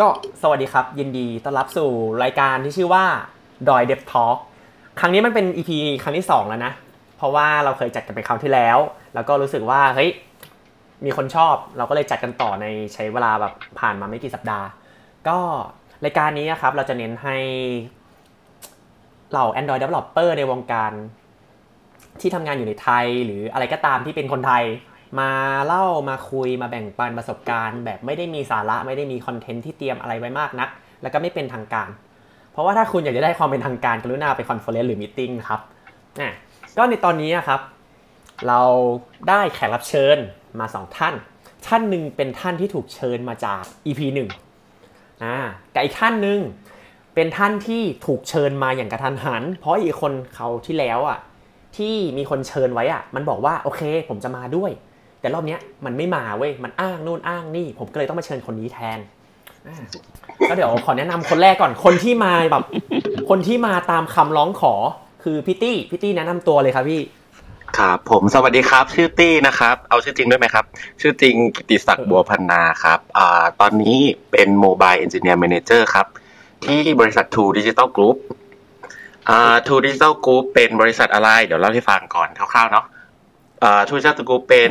ก็สวัสดีครับ ยินดีต้อนรับสู่รายการที่ชื่อว่าดอยเดฟทอล์กครั้งนี้มันเป็น EP ครั้งที่ 2 แล้วนะ เพราะว่าเราเคยจัดกันไปคราวที่แล้ว แล้วก็รู้สึกว่าเฮ้ยมีคนชอบเราก็เลยจัดกันต่อในใช้เวลาแบบผ่านมาไม่กี่สัปดาห์ ก็รายการนี้ครับเราจะเน้นให้เหล่า Android Developer ในวงการ ที่ทำงานอยู่ในไทย หรืออะไรก็ตามที่เป็นคนไทย มาเล่ามาคุยมาแบ่งปันประสบการณ์ แบบไม่ได้มีสาระไม่ได้มีคอนเทนต์ที่เตรียมอะไรไว้มากนัก แล้วก็ไม่เป็นทางการ เพราะว่าถ้าคุณอยากจะได้ความเป็นทางการกรุณาไป conference หรือ meeting ครับอะก็ในตอนนี้ครับ เราได้แขกรับเชิญมาสองท่าน ท่านหนึ่งเป็นท่านที่ถูกเชิญมาจาก EP หนึ่งอ่ากับอีกท่านหนึ่งเป็นท่านที่ถูกเชิญมาอย่างกระทันหัน เพราะอีกคนเขาเทแล้วอะที่มีคนเชิญไว้อะ มันบอกว่าโอเค ผมจะมาด้วย แต่รอบเนี้ยมันไม่มาเว้ยมันอ้างนู่นอ้างนี่ ผมก็เลยต้องมาเชิญคนนี้แทนก็เดี๋ยวขอแนะนำคนแรกก่อนคนที่มาแบบ คนที่มาตามคำร้องขอคือพี่ตี้พี่ตี้แนะนำตัวเลยครับพี่ครับผมสวัสดีครับ ชื่อตี้นะครับ เอาชื่อจริงด้วยไหมครับ ชื่อจริงกิติศักดิ์บัวพันนาครับอ่าตอนนี้เป็น Mobile Engineer Manager ครับ ที่บริษัท True Digital Group อ่า True Digital Group เป็นบริษัทอะไร เดี๋ยวเล่าให้ฟังก่อนคร่าวๆเนาะ อ่า True Digital Group เป็น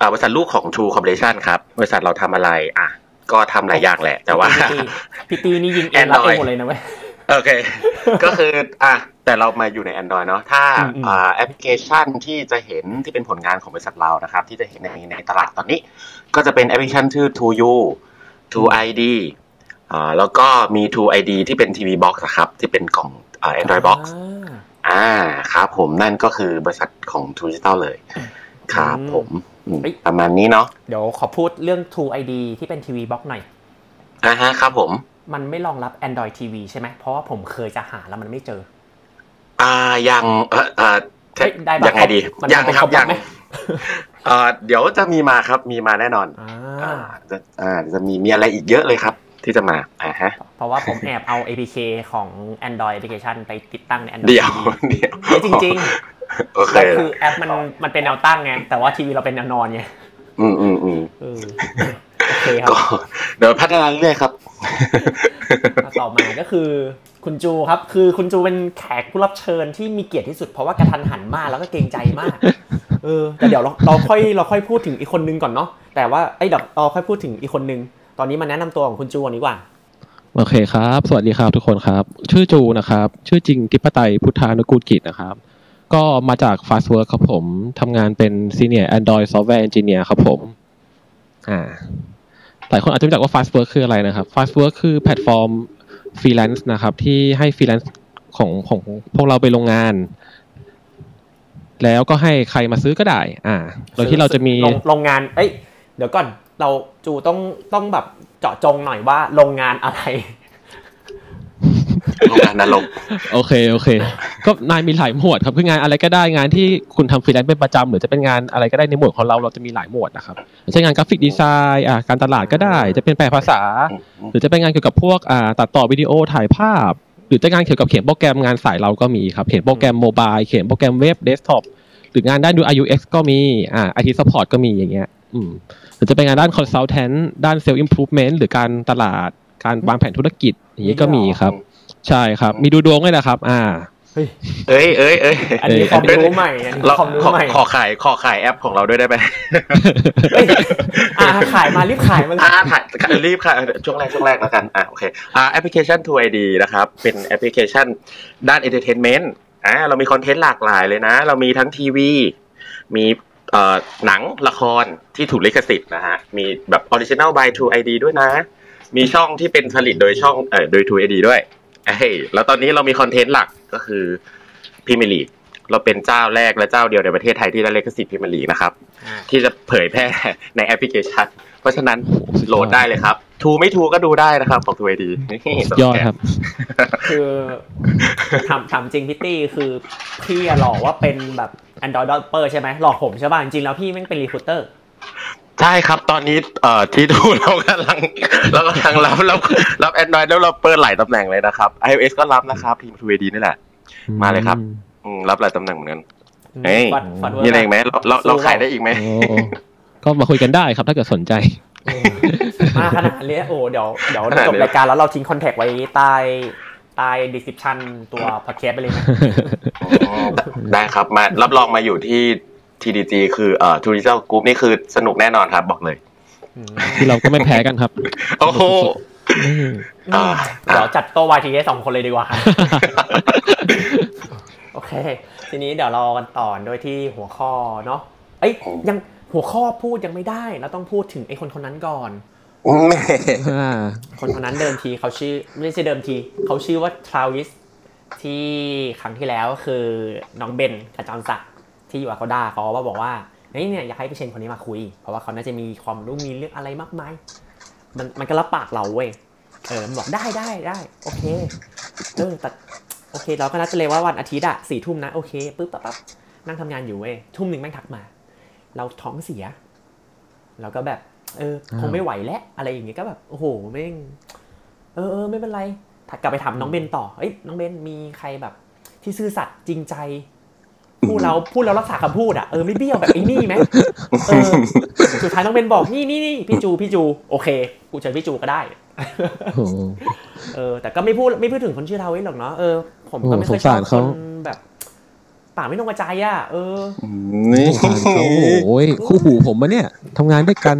อ่าบริษัทลูกของ True Corporation ครับ บริษัทเราทำอะไร อะ ก็ทำหลายอย่างแหละ แต่ว่าพี่ตี้พี่ตี้นี่ยิงเองรับเองหมดเลยนะเว้ยโอเค ก็คืออะแต่เรามาอยู่ใน Android เนาะถ้าอืมอืมอ่าแอปพลิเคชันที่จะเห็นที่เป็นผลงานของบริษัทเรานะครับ ที่จะเห็นในในตลาดตอนนี้ ก็จะเป็นแอปพลิเคชันชื่อ To You To ID อ่าแล้วก็มี To ID ที่เป็น TV Box นะครับ ที่เป็นกล่องอ่า Android Box อ่าอ่าครับผมนั่นก็คือบริษัทของ True Digital เลยครับผมอืมเฮ้ยประมาณนี้เนาะเดี๋ยวขอพูดเรื่อง True ID ที่เป็นทีวีบ็อกหน่อยอ่าฮะครับผม มันไม่รองรับ Android TV ใช่ไหมเพราะว่าผมเคยจะหาแล้วมันไม่เจอ อ่ายังเออเออเฮ้ยได้ปะยังไงดีมันยังมันครับครบยังไหมเอ่อเดี๋ยวจะมีมาครับมีมาแน่นอนอ่อ่าาจะอ่าจะมีมีอะไรอีกเยอะเลยครับ ที่จะมาอ่าฮะเพราะว่าผมแอบเอา APK ของ Android application ไปติดตั้งใน Android เดี๋ยว TV เดี๋ยวเฮ้ยจริงโอเคก็คือแอปมันมันเป็นแนวตั้งไงแต่ว่าทีวีเราเป็นแนวนอนไงอืมอืมอืมเออโอเคครับก็เดี๋ยวพัฒนาเรื่อยๆครับต่อมาก็คือคุณจูครับ คือคุณจูเป็นแขกผู้รับเชิญที่มีเกียรติที่สุดเพราะว่ากระทันหันมากแล้วก็เกรงใจมากเออแต่เดี๋ยวเราเราค่อยเราค่อยพูดถึงอีกคนนึงก่อนเนาะแต่ว่าไอ้ยเดี๋ยวเราค่อยพูดถึงอีกคนนึงต อนนี้มาแนะนำตัวของคุณจูก่อนดีกว่า โอเคครับ สวัสดีครับทุกคนครับ ชื่อจูนะครับ ชื่อจริงทิปไตยพุทธานุกูลกิจนะครับ ก็มาจาก Fastwork ครับผมทำงานเป็น Senior Android Software Engineer ครับผม อ่าหลายคนอาจจะไม่รู้จักว่า Fastwork คืออะไรนะครับ Fastwork คือแพลตฟอร์มฟรีแลนซ์นะครับ ที่ให้ฟรีแลนซ์ของของพวกเราไปลงงาน แล้วก็ให้ใครมาซื้อก็ได้ อ่า โดยที่เราจะมีโรงโรงงาน เอ้ย เดี๋ยวก่อน เราจูต้องต้องแบบเจาะจงหน่อยว่าโรงงานอะไรโรงงานนรกโอเคโอเค ก็งานมีหลายหมวดครับคืองานอะไรก็ได้งานที่คุณทำฟรีแลนซ์เป็นประจำหรือจะเป็นงานอะไรก็ได้ในหมวดของเราเราจะมีหลายหมวดนะครับเช่นงาน graphic design อ่าการตลาดก็ได้ จะเป็นแปลภาษา หรือจะเป็นงานเกี่ยวกับพวกอ่าตัดต่อวิดีโอถ่ายภาพ หรือจะงานเกี่ยวกับเขียนโปรแกรมงานสายเราก็มีครับเขียนโปรแกรม mobile เขียนโปรแกรมเว็บเดสก์ท็อปหรืองานด้านดู IUX ก็มีอ่า IT support ก็มีอย่างเงี้ยอืมห รือจะเป็นงานด้าน consultant ด้าน sales improvement หรือการตลาดการวางแผนธุรกิจอย่างนี้ก็มีครับ ใช่ครับ มีดูดวงด้วยนะครับ อ่าเฮ้ยเอ้ยเอ้ยเอ้ยอันนี้ความรู้ใหม่อันนี้เราความรู้ขอใหม่ขอขายขอขายแอปของเราด้วยได้ไหมเฮ้ยอ่าขายมารีบขายมันอ่าถ่ายรีบค่ะช่วงแรกช่วงแรกแล้วกันอ่าโอเคอ่าแอปพลิเคชัน True ID นะครับ เป็นแอปพลิเคชันด้าน Entertainment อ่าเรามีคอนเทนต์หลากหลายเลยนะ เรามีทั้งทีวี มีเอ่อ หนังละครที่ถูกลิขสิทธิ์นะฮะ มีแบบ Original by True ID ด้วยนะ มีช่องที่เป็นผลิตโดยช่องเอ่อโดย True ID ด้วยเอ้ยแล้วตอนนี้เรามีคอนเทนต์หลักก็คือพรีเมียร์ลีกเราเป็นเจ้าแรกและเจ้าเดียวในประเทศไทยที่ได้ลิขสิทธิ์พรีเมียร์ลีกนะครับอ่าที่จะเผยแพร่ในแอปพลิเคชัน เพราะฉะนั้นโหลดได้เลยครับ ทูไม่ทูก็ดูได้นะครับของทูไอดียอดครับ คือถามถามจริงพี่ตี้คือพี่อะหลอกว่าเป็นแบบ Android developer ใช่ไหมหลอกผมใช่ป่ะจริงๆแล้วพี่แม่งเป็น recruiter ใช่ครับตอนนี้เอ่อที่ดูเรากำลังเรากำลังรับรับรับ Android แล้วเราเปิดหลายตำแหน่งเลยนะครับ iOS ก็รับนะครับพิมพ์ทูไอดีนี่แหละ มาเลยครับอืมรับหลายตำแหน่งเหมือนกันเฮ้ยฟัดฟัดเวิร์มีอะไรกอีกไหมเราเราเราขายได้อีกไหมโอ้ ก็มาคุยกันได้ครับ ถ้าเกิดสนใจเออมาขนาดนี้โอ้เดี๋ยวเดี๋ยวขนาดนี้จบรายการแล้วเราทิ้งคอนแทคไว้ใต้ใต้ description ตัวพอดแคสต์ไปเลยนะอ๋อได้ครับมารับรองมาอยู่ที่ TDG คือเอ่อ Tourism Group นี่คือสนุกแน่นอนครับบอกเลยที่เราก็ไม่แพ้กันครับ โอ้โหอืมอ่าเดี๋ยวจัดโต๊ะ YTS สองคนเลยดีกว่า โอเค ทีนี้เดี๋ยวเรากันต่อโดยที่หัวข้อเนาะเอ้ยยัง หัวข้อพูดยังไม่ได้เราต้องพูดถึงไอ้คนคนนั้นก่อนแม่อ่าคนคนนั้นเดิมทีเขาชื่อไม่ใช่เดิมทีเขาชื่อว่าทราวิสที่ครั้งที่แล้วคือน้องเบนขจรศักดิ์ที่อยู่อาคาด้าเขาว่าบอกว่าเฮ้ยเนี่ยอยากให้พี่เชนคนนี้มาคุย เพราะว่าเขาน่าจะมีความรู้มีเรื่องอะไรมากมายมันมันก็รับปากเราเว้ยเออมันบอกได้ได้ได้โอเคเออแต่โอเค เราก็นัดกันเลยว่าวันอาทิตย์อะสี่ทุ่มนะโอเคปึ๊บปั๊บปั๊บนั่งทำงานอยู่เว้ยทุ่มหนึ่งแม่งทักมา เราท้องเสีย เราก็แบบ เออคงไม่ไหวแล้วอะไรอย่างเงี้ยก็แบบโอ้โหแม่งเออเออไม่เป็นไรถัดกลับไปถามน้องเบนต่อเอ้ยน้องเบนมีใครแบบ ที่ซื่อสัตย์จริงใจพูดแล้วพูดแล้วรักษาคำพูดอะเออไม่เบี้ยวแบบไอ้นี่ไหมเออสุดท้ายน้องเบนบอกนี่นี่นี่พี่จูพี่จู โอเค กูเจอพี่จูก็ได้โอ้โหเออ แต่ก็ไม่พูดไม่พูดถึงคนชื่อทาวิสหรอกเนาะเออผมก็ไม่เคยโอ้ชสองสารบคเขานแบบ ปากไม่ตรงกระจายอะเออนี่สงสารเขาโอ้ยคู่หูผมมะเนี่ยทำงานด้วยกัน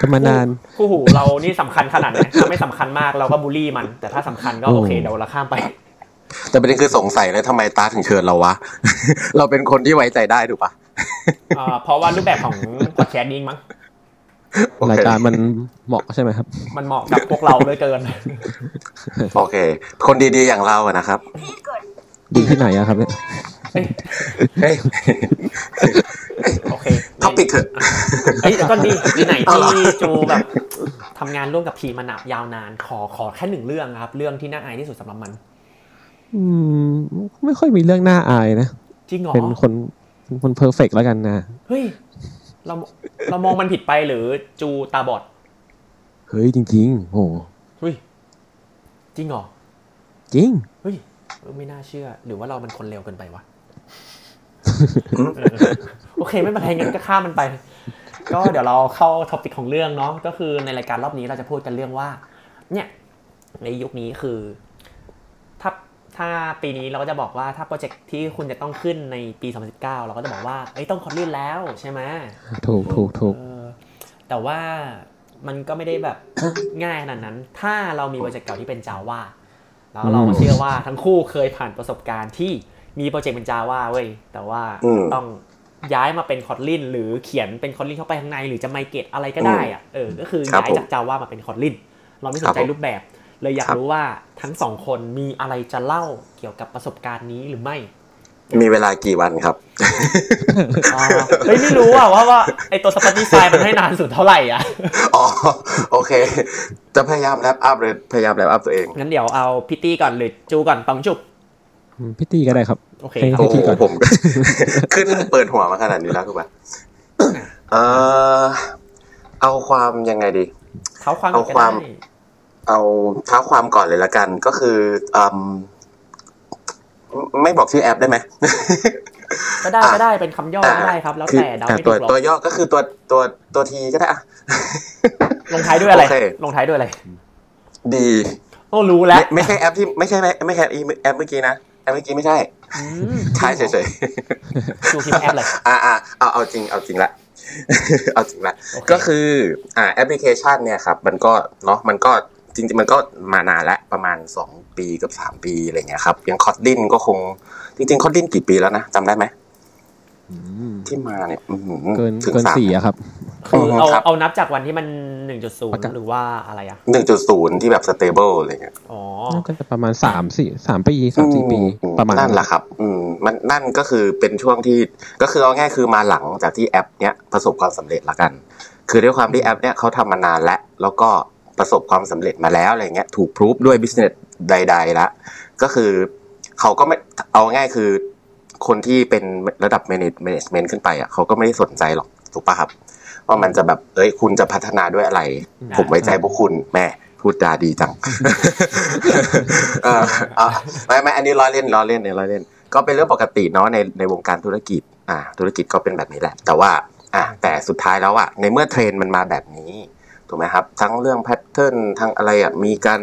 กันมานานคู่หูเรานี่สำคัญขนาดไหนถ้าไม่สำคัญมากเราก็บูลลี่มัน แต่ถ้าสำคัญก็โอเคโอ้เดี๋ยวเราข้ามไป แต่ประเด็นคือสงสัยเลยทำไมตาถึงเชิญเราวะ เราเป็นคนที่ไว้ใจได้ถูกปะอ่าเพราะว่ารูปแบบของพอดแคสต์นี้มั้งโอเครายการมันเหมาะใช่ไหมครับ มันเหมาะกับพวกเราเหลือเกิน โอเค คนดีๆอย่างเราอะนะครับ ดีที่ไหนอะครับเนี่ย เฮ้ยโอเค topic เถอะเฮ้ยแล้วก็ดีดีไหนเอาเหรอที่จูแบบทำงานร่วมกับทีมมานายาวนานขอขอแค่หนึ่งเรื่องครับ เรื่องที่น่าอายที่สุดสำหรับมัน อืม ไม่ค่อยมีเรื่องน่าอายนะจริงเหรอเป็นคนเป็นคน perfect แล้วกันนะเฮ้ยเราเรามองมันผิดไปหรือจูตาบอดเฮ้ยจริงๆโอ้เฮ้ยจริงเหรอจริงเฮ้ยเออไม่น่าเชื่อ หรือว่าเรามันคนเลวเกินไปวะเออ โอเคไม่เป็นไรงั้นก็ข้ามมันไป ก็เดี๋ยวเราเข้า topic ของเรื่องเนาะก็คือในรายการรอบนี้เราจะพูดกันเรื่องว่า เนี่ยในยุคนี้คือถ้าถ้าปีนี้เราก็จะบอกว่าถ้าโปรเจกต์ที่คุณจะต้องขึ้นในปี 2019 เราก็จะบอกว่าเอ้ยต้องคอร์ลื่นแล้วใช่ไหมถูกถูกถูกเออแต่ว่ามันก็ไม่ได้แบบง่ายขนาดนั้น ถ้าเรามีโปรเจกต์เก่าที่เป็น Java แล้วเราก็เชื่อว่าทั้งคู่เคยผ่านประสบการณ์ที่ มีโปรเจกต์เป็น Java เว้ย แต่ว่าอืมต้องย้ายมาเป็น Kotlin หรือเขียนเป็น Kotlin เข้าไปข้างใน หรือจะไมเกตอะไรก็ได้อะเออก็คือครับย้ายจาก Java มาเป็น Kotlin เราไม่สนใจครับผมรูปแบบ เลยอยากครับรู้ว่าทั้งสองคนมีอะไรจะเล่าเกี่ยวกับประสบการณ์นี้หรือไม่ มีเวลากี่วันครับอ่าเฮ้ยไม่รู้อะว่าว่าไอตัว Spotify มันให้นานสุดเท่าไหร่อะอ๋อโอเค จะพยายามแรปอัพเลยพยายามแรปอัพตัวเองงั้นเดี๋ยวเอาพิตตี้ก่อนหรือจูก่อนตองจุบอืม พี่ตีก็ได้ครับ โอเคให้ครับโอ้โหพี่ก่อนผม ขึ้นเปิดหัวมาขนาดนี้แล้วถูกปะเออเอาความยังไงดีเขาความเอาก็ควาได้มเอาเท้าความก่อนเลยละกัน ก็คืออืมไม่บอกชื่อแอปได้ไหมก็ได้อะก็ได้เป็นคำย่อก็ได้ครับ แล้วคือแต่เดาอะไม่ตัถูวกหรอกตัวย่อก็คือตัวตัวตัวทีก็ได้อะลงท้ายด้วยอะไรโอเคลงท้ายด้วยอะไรดีโอ้รู้แล้วไม่ไม่ใช่แอปที่ไม่ใช่ไม่ใช่แอปเมื่อกี้นะแอปเมื่อกี้ไม่ใช่อืมใช่เฉยจูพิมพ์แอปเลยๆอ่าอ่าเอาเอาจริงเอาจริงละเอาจริงละโอเคก็คืออ่าแอปพลิเคชันเนี่ยครับ มันก็เนาะมันก็จริงๆมันก็มานานแล้วประมาณ 2 ปีกับ 3 ปีอะไรเงี้ยครับอย่างคอ t ดินก็คงจริงๆคอ t ดินกี่ปีแล้วนะจำได้ไหมอืม ที่มาเนี่ยอื้อหือเกินถึงเกินสามสี่อะครับคือเอาครับเอานับจากวันที่มันประกาศ1.0หรือว่าอะไรอะหนึ่งจุดศูนย์ที่แบบ stable อะไรเงี้ยอ๋อน่าจะประมาณสามสี่สามปีสามสี่ปีอืมประมาณนั่นแหละครับ อืมมันนั่นก็คือเป็นช่วงที่ก็คือเอาง่ายคือมาหลังจากที่แอป เนี้ยประสบความสำเร็จละกัน คือด้วยความที่แอป เนี้ยเขาทำมานานแล้ว แล้วก็ประสบความสำเร็จมาแล้วอะไรเงี้ยถูกพรูฟด้วยบิสเนสใด ๆ ละ ก็คือเขาก็ไม่เอาง่ายคือ คนที่เป็นระดับ manage- management ขึ้นไปอะเขาก็ไม่ได้สนใจหรอกถูกปะครับว่ามันจะแบบเอ้ยคุณจะพัฒนาด้วยอะไร ผมไว้ใจพวกคุณแม่พูดจาดีจังเอออะไม่ไม่อันนี้ล้อเล่นล้อเล่นเนี่ยล้อเล่น ก็เป็นเรื่องปกติเนาะในในวงการธุรกิจ อ่า ธุรกิจก็เป็นแบบนี้แหละ แต่ว่า อะแต่สุดท้ายแล้วอะในเมื่อเทรนด์มันมาแบบนี้ถูกไหมครับ ทั้งเรื่อง pattern ทั้งอะไรอะมีการ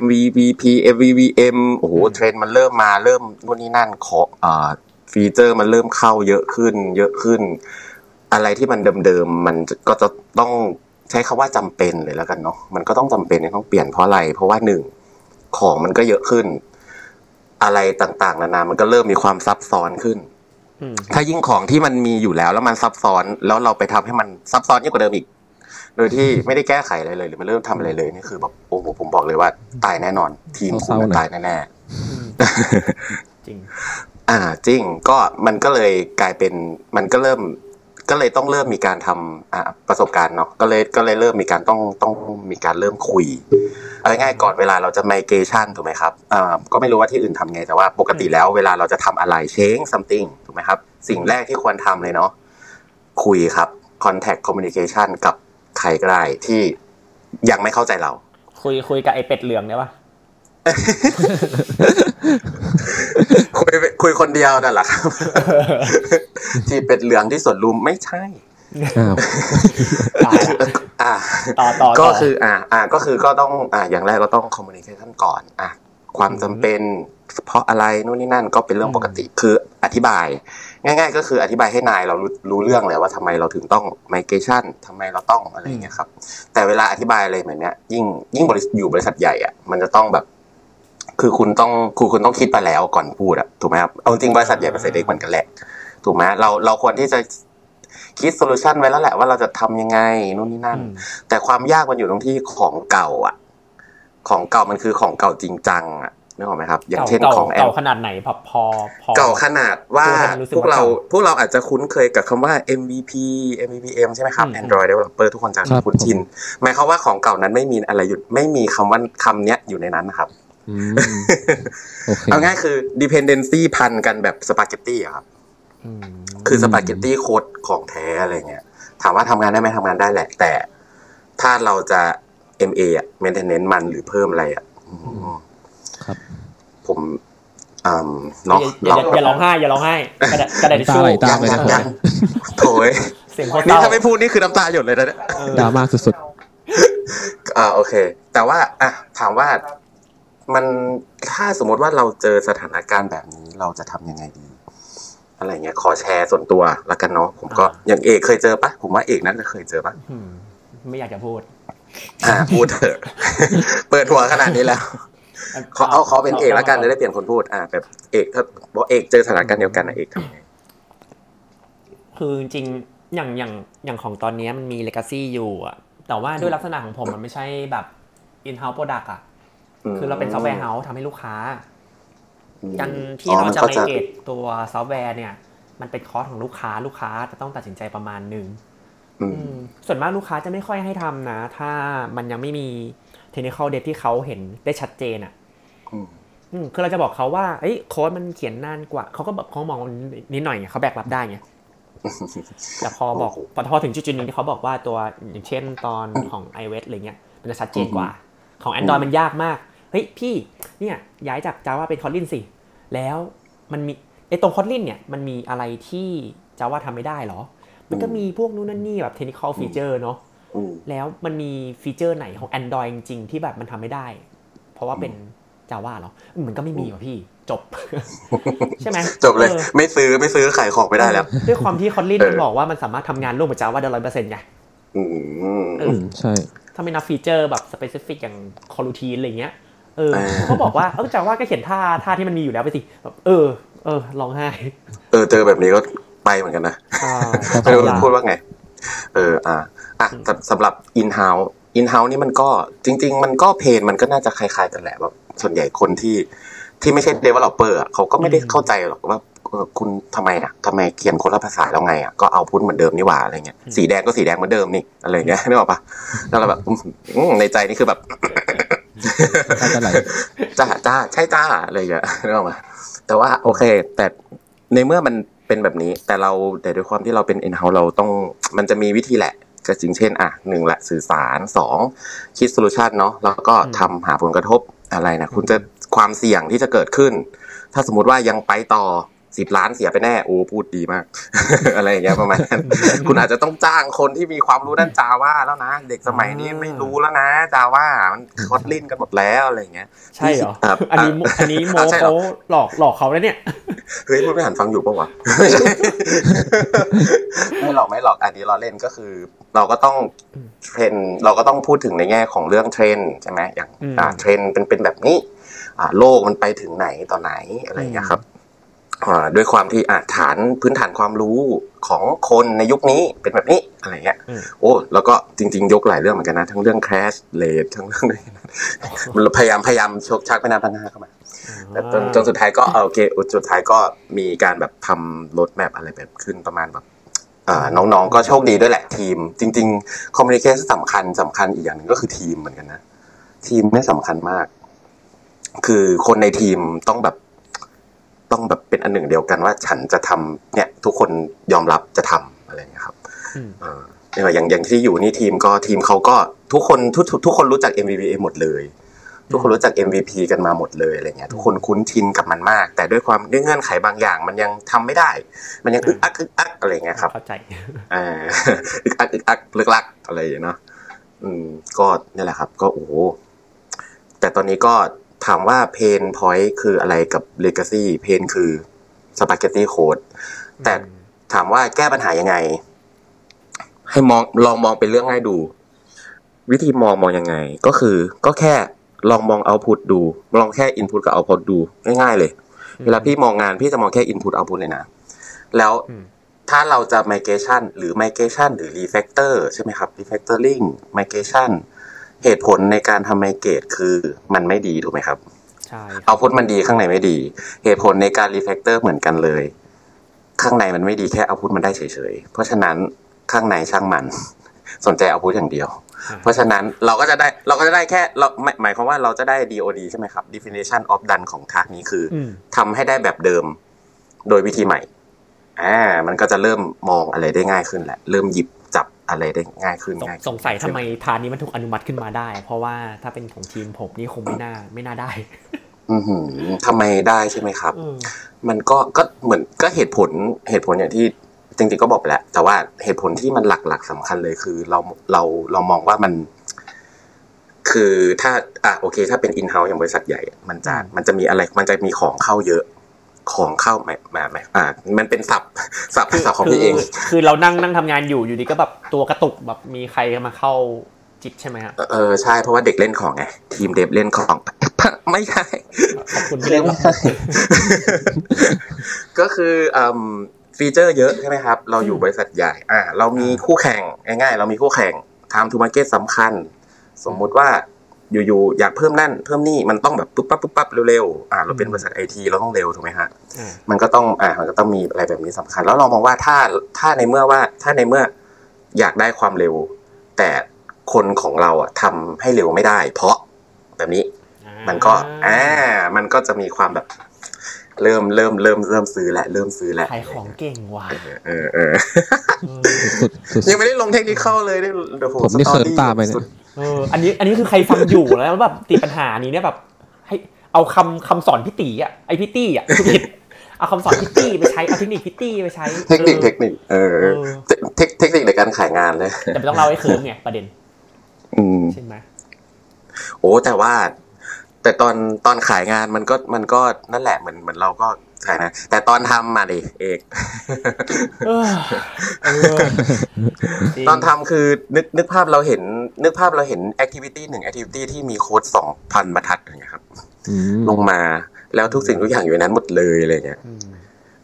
MVP MVVM โอ้โหเทรนด์มันเริ่มมาเริ่มนู่นนี่นั่นขออ่า feature มันเริ่มเข้าเยอะขึ้น เยอะขึ้น อะไรที่มันเดิมๆมันก็จะต้องใช้คาว่าจำเป็นเลยแล้วกันเนาะมันก็ต้องจำเป็นที่ต้องเปลี่ยนเพราะอะไร เพราะว่าหนึ่งของมันก็เยอะขึ้น อะไรต่างๆ นานามันก็เริ่มมีความซับซ้อนขึ้นอืมถ้ายิ่งของที่มันมีอยู่แล้วแล้วมันซับซ้อน แล้วเราไปทำให้มันซับซ้อนยิ่งกว่าเดิมอีก โดยที่ไม่ได้แก้ไขอะไรเลยหรือไม่เริ่มทำอะไรเลยนี่คือแบบโอ้โหผมบอกเลยว่า ตายแน่นอน ทีมคุณเศร้าๆหน่อยตายแน่จริงๆอ่าจริงก็มันก็เลยกลายเป็นมันก็เริ่มก็เลยต้องเริ่มมีการทำอ่าประสบการณ์เนาะก็เลยก็เลยเริ่มมีการต้องต้องมีการเริ่มคุยเอาง่ายๆก่อนเวลาเราจะ migration ถูกไหมครับอ่าก็ไม่รู้ว่าที่อื่นทำไงแต่ว่าปกติแล้วเวลาเราจะทำอะไร change something ถูกไหมครับ สิ่งแรกที่ควรทำเลยเนาะคุยครับ contact communication กับ ใครก็ได้ที่ยังไม่เข้าใจเรา คุยคุยกับไอเป็ดเหลืองเนี่ยปะคุยคุยคนเดียวนั่นแหละครับที่เป็นเหลืองที่สวนลุมไม่ใช่อ้าวตายละอ่าต่อต่อก็ต่คือ อ่า อ่า ก็คือก็ต้องอ่าอย่างแรกก็ต้อง communication ก่อน อะ ความจำเป็น เพราะอะไรนู่นนี่นั่นก็เป็นเรื่องปกติคืออธิบาย ง่าย ๆ ก็คืออธิบายให้นายเรารู้รู้เรื่องเลยว่าทำไมเราถึงต้อง migration ทำไมเราต้องอะไรอย่างเงี้ยครับ แต่เวลาอธิบายอะไรแบบเนี้ย ยิ่งยิ่งบริษัทอยู่บริษัทใหญ่อะมันจะต้องแบบ คือคุณต้องคือคุณต้องคิดไปแล้วก่อนพูดอะถูกไหมครับเอาจริงบริษัทใหญ่บริษัทเล็กเหมือนกันแหละถูกไหมเราเราควรที่จะคิดโซลูชันไว้แล้วแหละว่าเราจะทำยังไงนู่นนี่นั่นอืมแต่ความยากมันอยู่ตรงที่ของเก่าอะ ของเก่ามันคือของเก่าจริงจังอะ นึกออกไหมครับ อย่างเก่าเช่นเก่าของแอเก่าปขนาดไหนพอพอพอเก่าขนาดว่าพูดให้มันรู้สึกพวกเราว่าเก่าพวกเราอาจจะคุ้นเคยกับคำว่า MVP MVPM ใช่ไหมครับอืม Android Developer ทุกคนจะครับคุ้นชินหมายความว่าของเก่านั้นไม่มีอะไรอยู่ไม่มีคำว่าคำเนี้ยอยู่ในนั้นนะครับอืมโอเคเอาง่ายคือ dependency พันกันแบบสปาเกตตี้อะครับอืมคือสปาเกตตี้โค้ดของแท้อะไรเงี้ย ถามว่าทำงานได้ไหมทำงานได้แหละ แต่ถ้าเราจะ MA อะ maintenance มันหรือเพิ่มอะไรอะอืมครับ ผมอืมเนาะอย่าอย่าอย่าร้องไห้อย่าร้องไห้กระดาษกระดาษทิชตาชู่ไหลตายังมเลยยันะงยังโถยเสียงโคตรเศนี่ร้าถ้าไม่พูดนี่คือน้ำตาหยดเลยนะเนี่ยเออดราม่าสุดอ่าโอเค แต่ว่าอะถามว่ามันถ้าสมมติว่าเราเจอสถานการณ์แบบนี้เราจะทำยังไงดีอะไรเงี้ยขอแชร์ส่วนตัวละกันเนาะผมก็อย่างเอกเคยเจอปะผมว่าเอกน่าจะเคยเจอปะอืมไม่อยากจะพูด อ่าพูดเถอะ เปิดหัวขนาดนี้แล้ว ขอเอาขอเป็นเอกแล้วกันจะได้เปลี่ยนคนพูด อ่าแบบเอกถ้าบอกเอกเจอสถานการณ์เดียวกันนะเอกทำไงคือจริงๆอย่างอย่างอย่างของตอนเนี้ยมันมี legacy อยู่อะแต่ว่าด้วยลักษณะของผมมันไม่ใช่แบบ in house product อะคือเราเป็น software house ทำให้ลูกค้าการที่อ๋อเรามันจะเข้า migrateตัวซอฟต์แวร์เนี่ย มันเป็น cost ของลูกค้าลูกค้าจะต้องตัดสินใจประมาณหนึ่งอืมอืมส่วนมากลูกค้าจะไม่ค่อยให้ทำนะ ถ้ามันยังไม่มี technical debt ที่เขาเห็นได้ชัดเจนอะอืมอืมคือเราจะบอกเขาว่าเอ้ยโค้ดมันเขียนนานกว่า เขาก็แบบเขามองนิดหน่อยไงเขาแบกรับได้ไงแต่พอบอกพอพอถึงจุดจุดๆหนึ่งที่เขาบอกว่าตัวอย่างเช่นตอนของ iOS อะไรเงี้ยมันจะชัดเจนกว่า ของ Android มันยากมาก เฮ้ยพี่เนี่ยย้ายจาก Java เป็น Kotlin สิ แล้วมันมีไอ้ตรง Kotlin เนี่ยมันมีอะไรที่ Java ทำไม่ได้เหรอ มันก็มีพวกนู้นนั่นนี่แบบ technical feature เนอะอืม แล้วมันมีฟีเจอร์ไหนของ Android จริงๆ ที่แบบมันทำไม่ได้ เพราะว่าเป็น Java เหรออืมมันก็ไม่มีว่ะพี่ จบ ใช่ไหมจบเลยออไม่ซื้อไม่ซื้อขายของไม่ได้แล้ว ด้วยความที่ Kotlin เออมันบอกว่ามันสามารถทำงานร่วมกับ Java ได้ร้อยเปอร์เซ็นต์ไงอืมเอๆออืมใช่ ถ้าไม่นับฟีเจอร์แบบ specific อย่าง coroutine อะไรเงี้ย เออเออเขาก็บอกว่าเออ Java ก็เขียนท่าท่าที่มันมีอยู่แล้วไปสิแบบเออ เออร้องไห้ เออเจอแบบนี้ก็ไปเหมือนกันนะอ่าไม่รู้อย่าพูดว่าไง เออ อ่า อะสำสำหรับ in house in house นี่มันก็จริง ๆ มันก็เพนมันก็น่าจะคล้าย ๆ กันแหละแบบส่วนใหญ่คนที่ที่ไม่ใช่ developer อะเขาก็ไม่ได้เข้าใจหรอกว่าเออคุณทำไมอะทำไมเขียนคนละภาษาแล้วไงอะก็เอาพุทเหมือนเดิมนี่หว่าอะไรเงี้ยสีแดงก็สีแดงเหมือนเดิมนี่อะไรเงี้ยนึกออกปะแล้วเราแบบอืมในใจนี่คือแบบก็จะไหลจ้าจ้าใช่จ้าอะไรอย่างเงี้ยนึกออกไหมแต่ว่าโอเค แต่ในเมื่อมันเป็นแบบนี้ แต่เราแต่ด้วยความที่เราเป็น in house เราต้องมันจะมีวิธีแหละ ก็จริงเช่นอะหนึ่งละสื่อสารสองคิด solution เนาะแล้วก็ทำหาผลกระทบอะไรนะคุณจะความเสี่ยงที่จะเกิดขึ้น ถ้าสมมติว่ายังไปต่อ สิบล้านเสียไปแน่โอ้พูดดีมาก อะไรอย่างเงี้ยประมาณนั้นคุณอาจจะต้องจ้างคนที่มีความรู้ด้านจาว่าแล้วนะ เด็กสมัยนี้ไม่รู้แล้วนะจาว่ามัน Kotlin กันหมดแล้วอะไรอย่างเงี้ยใช่เหรอครับอันนี้มุกอันนี้โม้อะใช่เหรเขาอหลอกหลอกเขาแล้วเนี่ยเฮ้ยผู้บริหารฟังอยู่ปะวะไม่ใช่ไม่หรอกไม่หรอกอันนี้ล้อเล่นก็คือ เราก็ต้องเทรนด์เราก็ต้องพูดถึงในแง่ของเรื่องเทรนด์ใช่ไหมอย่างอืมอ่าเทรนด์เป็นเป็นแบบนี้อ่าโลกมันไปถึงไหนต่อไหนอะไรอย่างเงี้ยครับอ่า ด้วยความที่อ่าฐานพื้นฐานความรู้ของคนในยุคนี้เป็นแบบนี้อะไรเงี้ยอืมโอ้แล้วก็จริง ๆ ยกหลายเรื่องเหมือนกันนะ ทั้งเรื่อง crash rate ทั้งเรื่องมันพยายามพยายามชกชักไปน้ำพันห้าเข้ามาแต่จนจนสุดท้ายก็เออโอเคสุดท้ายก็มีการแบบทำรถแมพอะไรแบบขึ้นประมาณแบบเอ่อน้องๆก็โชคดีด้วยแหละทีม จริง ๆ คอมมูนิเคชันสำคัญสำคัญอีกอย่างหนึ่งก็คือทีมเหมือนกันนะ ทีมไม่สำคัญมาก คือคนในทีมต้องแบบ ต้องแบบเป็นอันหนึ่งเดียวกันว่าฉันจะทำเนี่ยทุกคนยอมรับจะทำอะไรอย่างเงี้ยครับอืมเออเนี่ยอย่างอย่างที่อยู่นี่ทีมก็ทีมเขาก็ทุกคนทุกทุกทุกคนรู้จัก MVP หมดเลย ทุกคนรู้จัก MVP กันมาหมดเลยอะไรเงี้ยทุกคนคุ้นชินกับมันมาก แต่ด้วยความด้วยเงื่อนไขบางอย่าง มันยังทำไม่ได้ มันยังอึกอักอึกอักอะไรเงี้ยครับเข้าใจอ่าอึกอักอึกอักเลิกลักอะไรอย่างเงี้ยเนาะอืมก็นี่แหละครับ ก็โอ้โหแต่ตอนนี้ก็ ถามว่า pain point คืออะไรกับ legacy pain คือ spaghetti code แต่ถามว่าแก้ปัญหายังไง ให้มองลองมองเป็นเรื่องง่ายดู วิธีมองมองยังไง ก็คือก็แค่ลองมอง output ดู ลองแค่ input กับ output ดู ง่ายๆเลย เวลาพี่มองงานพี่จะมองแค่ input output เลยนะ แล้วอืมถ้าเราจะ migration หรือ migration หรือ refactor ใช่ไหมครับ refactoring migration เหตุผลในการทำ migrate คือมันไม่ดีถูกไหมครับใช่เอาพุทมันดีข้างในไม่ดี เหตุผลในการ refactor เหมือนกันเลย ข้างในมันไม่ดีแค่เอาพุทมันได้เฉยๆเพราะฉะนั้นข้างในช่างมัน สนใจเอาพุทอย่างเดียว เพราะฉะนั้นเราก็จะได้เราก็จะได้แค่เราหมายหมายความว่าเราจะได้ DOD ใช่ไหมครับ definition of done ของทากนี้คือออืมทำให้ได้แบบเดิมโดยวิธีใหม่อ่ามันก็จะเริ่มมองอะไรได้ง่ายขึ้นแหละ เริ่มหยิบจับ อะไรได้ง่ายขึ้นสงง่ายขึ้นสงสัยทำไมทานนี้มันถูกอนุมัติขึ้นมาได้ เพราะว่าถ้าเป็นของทีมผมนี่คงไม่น่าไม่น่าได้ อือหือทำไมได้ใช่ไหมครับอืมมันก็ก็เหมือนก็เหตุผลเหตุผลอย่างที่จริงๆก็บอกไปแล้วแต่ว่าเหตุผลที่มันหลักๆสำคัญเลยคือเราเราเรามองว่ามัน คือถ้าอะโอเค ถ้าเป็นอินเฮ้าอย่างบริษัทใหญ่ มันจะมันจะมีอะไร มันจะมีของเข้าเยอะ ของเข้าไม่ไม่ไม่อ่า มันเป็นศัพท์ศัพท์ศัพท์ของพี่เองคือคือเรานั่งนั่งทำงานอยู่อยู่ดีก็แบบตัวกระตุกแบบมีใครมาเข้าจิตใช่ไหมฮะเออใช่เพราะว่าเด็กเล่นของไงทีมเดฟเล่นของไม่ใช่ขอบคุณที่เล่นก็คืออืมฟีเจอร์เยอะใช่ไหมครับ เราอยู่บริษัทใหญ่ อ่า เรามีคู่แข่งง่ายๆ เรามีคู่แข่ง time to market สำคัญ สมมุติว่า อยู่ๆอยากเพิ่มนั่นเพิ่มนี่มันต้องแบบปุ๊บปั๊บปุ๊บปั๊บเร็วๆอ่าเราเป็นบริษัทไอทีเราต้องเร็วถูกไหมฮะอ่ามันก็ต้องอ่ามันก็ต้องมีอะไรแบบนี้สำคัญ แล้วเรามองว่าถ้าถ้าในเมื่อว่าถ้าในเมื่ออยากได้ความเร็ว แต่คนของเราอะทำให้เร็วไม่ได้ เพราะแบบนี้ มันก็อ่ามันก็จะมีความแบบ เริ่มเริ่มเริ่มเริ่มซื้อแหละเริ่มซื้อแหละขายของเก่งว่ะเออเออเออสุดสุดยังไม่ได้ลงเทคนิคเข้าเลยเนี่ยเดี๋ยวผมนี่เขินตามไปเนี่ยสุดเอออันนี้อันนี้คือใครฟังอยู่แล้วแบบติดปัญหานี้เนี่ยแบบ ให้เอาคำคำสอนพี่ตีอะไอพี่ตี้อะผิดเอาคำสอนพี่ตี้ไปใช้เอาเทคนิคพี่ตี้ไปใช้ เทคนิคเทคนิคเออเออเทคเทคเทคนิคในการขายงานเลยแต่ไม่ต้องเล่าให้เคิร์มไงประเด็น อืมใช่ไหมโอ้แต่ว่า แต่ตอนตอนขายงานมันก็มันก็นั่นแหละเหมือนเหมือนเราก็ขายนะแต่ตอนทำมาดิเอกเออเออจริงตอนทำคือนึกนึกภาพเราเห็น นึกภาพเราเห็น activity หนึ่ง activity ที่มีโค้ดสองพันบรรทัดอย่างเงี้ยครับอืมลงมาแล้วทุกสิ่งทุกอย่างอยู่ในนั้นหมดเลยอะไรเงี้ยอืม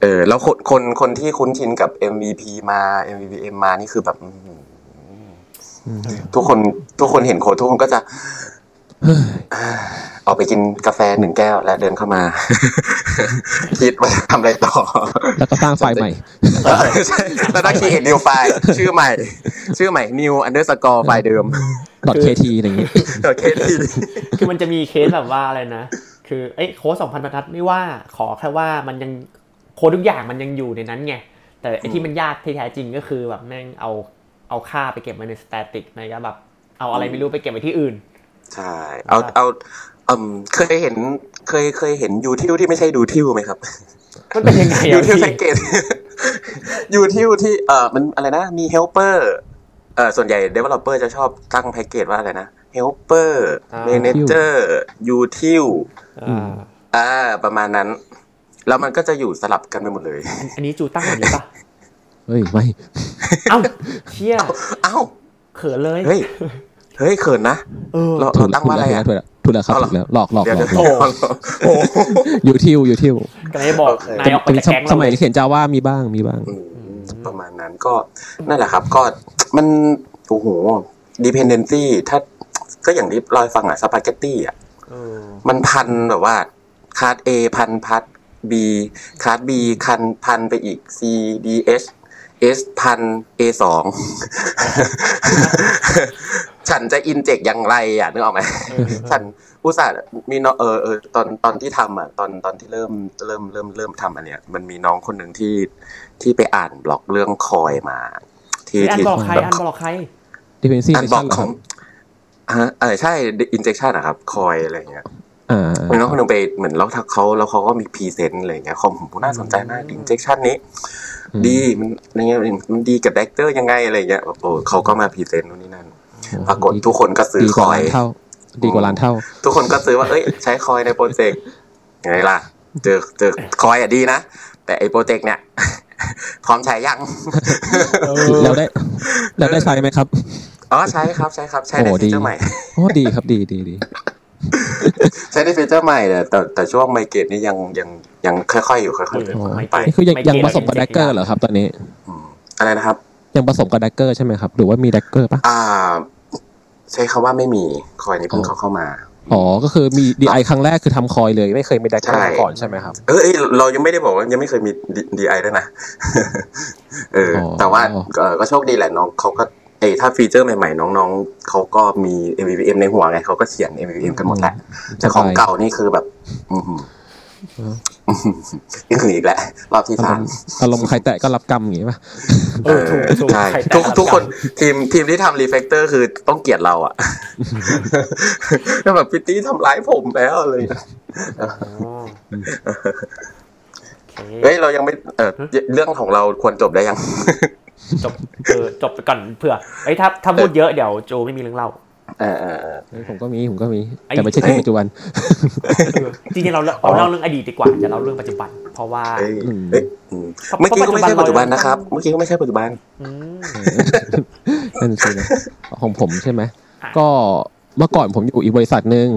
เออแล้วคนคนคนที่คุ้นชินกับ MVP มา MVVM มานี่คือแบบอื้อหืออืมทุกคนทุกคนเห็นโค้ดทุกคนก็จะ อ่าออกไปกินกาแฟหนึ่งแก้ว และเดินเข้ามา คิดว่าจะทำอะไรต่อ แล้วก็สร้างไฟล์ใหม่ ใช่แล้วตั้งคีย์เห็น new ไฟล์ชื่อใหม่ ชื่อใหม่ new underscore ไฟล์เดิม .kt อะไรอย่างงี้โอเคทีคือมันจะมีเคสแบบว่าอะไรนะ คือเอ้ยโค้ดสองพันบรรทัดไม่ว่าขอแค่ว่ามันยังโค้ดทุกอย่างมันยังอยู่ในนั้นไง แต่ไอ้ที่มันยากที่แท้จริงก็คือแบบแม่งเอาเอาค่าไปเก็บไว้ใน static นะครับแบบเอาอะไรไม่รู้ไปเก็บไว้ที่อื่น ใช่ เอาเอาอืมเคยเห็นเคยเคยเห็นยูทิวที่ไม่ใช่ดูทิวไหมครับมันเป็นยังไงอยู่อะที่พี่แพ็กกเกจอยู่ที่ที่เออมันอะไรนะมี helper เออส่วนใหญ่ developer จะชอบตั้งแพ็กเกจว่าอะไรนะ helper manager util อ่าอ่าประมาณนั้น แล้วมันก็จะอยู่สลับกันไปหมดเลย อันนี้จูตั้งแบบนี้ปะเฮ้ย ไม่ เอ้าเชี่ยเอ้าเขินเลย เฮ้ย เฮ้ยเขินนะเออเราถูเรากตั้งว่าอะไรอะ ถูกแล้วถูกแล้วครับเอาเหรอถูกแล้วหลอกหลอกเดี๋ยวหลเดี๋อยกวหลอกโอ้โหยูทิวยูทิวกำลังจะบอกโอเคนายออกไปจากแก๊งสเรามัยเลยที่เขียนจาว่ามีบ้างมีบ้างอืมประมาณนั้นก็นั่นแหละครับ ก็มันโอ้โห dependency ถ้าก็อย่างที่เราให้ฟังอะสปาเกตตี้อะเออมันพันแบบว่าคาร์ด A พันพัด B คาร์ด B คันพันไปอีก C D H S พัน A สองฉันจะอินเจกอย่างไรอะนึกออกไหมเออฉันอุตส่าห์มีน้องเออเออตอนตอนที่ทำอะตอนตอนที่เริ่มเริ่มเริ่มเริ่มทำอันเนี้ยมันมีน้องคนหนึ่งที่ที่ไปอ่านบล็อกเรื่องคอยมา ที่ไอ้อันที่บอกใครแบบอันบอกใคร dependency อ่านบล็อก injection เหรของฮะเออใช่ injection อะครับคอยอะไรอย่างเงี้ยอ่ามีน้องคนหนึงไปเหมือนแล้วเขาแล้วเขาก็มีพรีเซนต์อะไรอย่างเงี้ยคอมผมน่าสนใจมาก injection นี้อืมดีมันอะไรเงี้ยมันดีกับแดกเตอร์ยังไงอะไรอย่างเงี้ยโอ้เขาก็มาพรีเซนต์นู่นนี่นั่น ปรากฏทุกคนก็ซื้อดีคกว่าอยล้านเท่า ดีกว่าล้านเท่า ทุกคนก็ซื้อว่าเอ้ย ใช้คอยในโปรเจกต์ไงล่ะ เจอเจอคอยอะดีนะ แต่ไอโปรเจกต์เนี่ยพร้อมใช้ยังแล้วได้แล้วได้ใช้ไหมครับอ๋อใช้ครับใช้ครับใช้ในโอ้ดี feature ใหม่โอ้ดีครับดีดีดีใช้ใน feature ใหม่แต่แต่แต่ช่วง migrate นี่ยังยังยังค่อยๆอยู่ค่อยๆเออ๋อไม่ไปเก่นี่คือยังไม่ยังเก่ผสมกับ Dagger เหรอครับ ตอนนี้อืมอะไรนะครับ ยังผสมกับ Dagger ใช่ไหมครับ หรือว่ามี Dagger ปะอ่า ใช้คำว่าไม่มี Koin นี้เพิ่งเขาเข้ามาอ๋อ ก็คือมี DI ครั้งแรกคือทำ Koin เลย ไม่เคยมี Dagger ใช่มาก่อนใช่ไหมครับ เออเอ้ยเรายังไม่ได้บอกว่ายังไม่เคยมีDI ด้วยนะ เอออ๋อแต่ว่าเออก็โชคดีแหละน้องเขาก็เอยถ้าฟีเจอร์ใหม่ๆ น้องๆเขาก็มี MVVM ในหัวไงเขาก็เขียน MVVM กันหมดแหละแต่ของเก่านี่คือแบบ อือหือนี่คืออีกแล้วรอบที่อาสารมมณ์อารมณ์ใครแตะก็รับกรรมอย่างงี้ป่ะเออถูกถูกใช่ใครแต่ทุกละทุกคนทีมทีมที่ทำ refactor คือต้องเกลียดเราอะแล้วแบบพิตตี้ทำร้ายผมแล้วเลยำอ๋อโอเคเฮ้ยเรายังไม่เออเรื่องของเราควรจบได้ยัง จบเออจบไปก่อนเผื่อไอ้ยถ้าถ้าพูดเยอะเดี๋ยวโจไม่มีเรื่องเล่าเออเออเออเฮ้ยผมก็มีผมก็มีไอ้แต่ไม่ใช่ที่ปัจจุบันเออจริงๆเราเราเล่าเรื่องอดีตดีกว่าอย่าเล่าเรื่องปัจจุบัน เพราะว่าเอ้ยอืมเอ้ยอืมเมื่อกี้ก็ไม่ใช่ปัจจุบันนะครับ เมื่อกี้ก็ไม่ใช่ปัจจุบันอืมนั่นสินะของผมใช่ไหมอะก็เมื่อก่อนผมอยู่อีกบริษัทหนึ่ง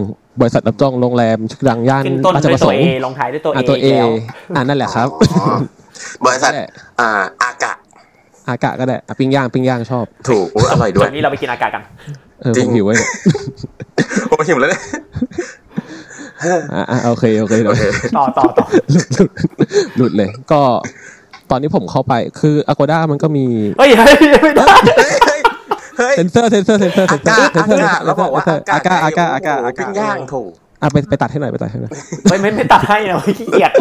บริษัทรับจองโรงแรมชื่อดังย่านขึ้นต้นราชด้ปวยระสตัวงเอค์ลงท้ายด้วยตัวเออะตัวเอแล้วอ่านั่นแหละครับอ๋อบริษัทนั่นแหละอ่าอากะ อากาก็ได้อะปิ้งย่างปิ้งย่างชอบ ถูกอุ๊ยอร่อยด้วจยนนี้เราไปกินอากาศกันเออ จริผงมหิวไว้เนี่ยผมหิวแล้วเนี่ยอะอะโอเคโอเคเดี๋ยวโอเคต่อต่อต่อหลุดหลุดเลย ก็ตอนนี้ผมเข้าไปคือ Agoda มันก็มีเฮ้ยเฮ้ยไม่ได้เฮ้ยเฮ้ยเฮ้ยเซนเซอร์เซนเซอร์เซนเซอร์เซอานเซอการ์เซนเซอร์อากาเราบอกว่าอากาอากาอากาอากาอาปิ้กางย่างถูกอะไปไปตัดให้หน่อยไปตัดให้หน่อยไม่ไม่ไม่ตัดให้นะขี้เกียจ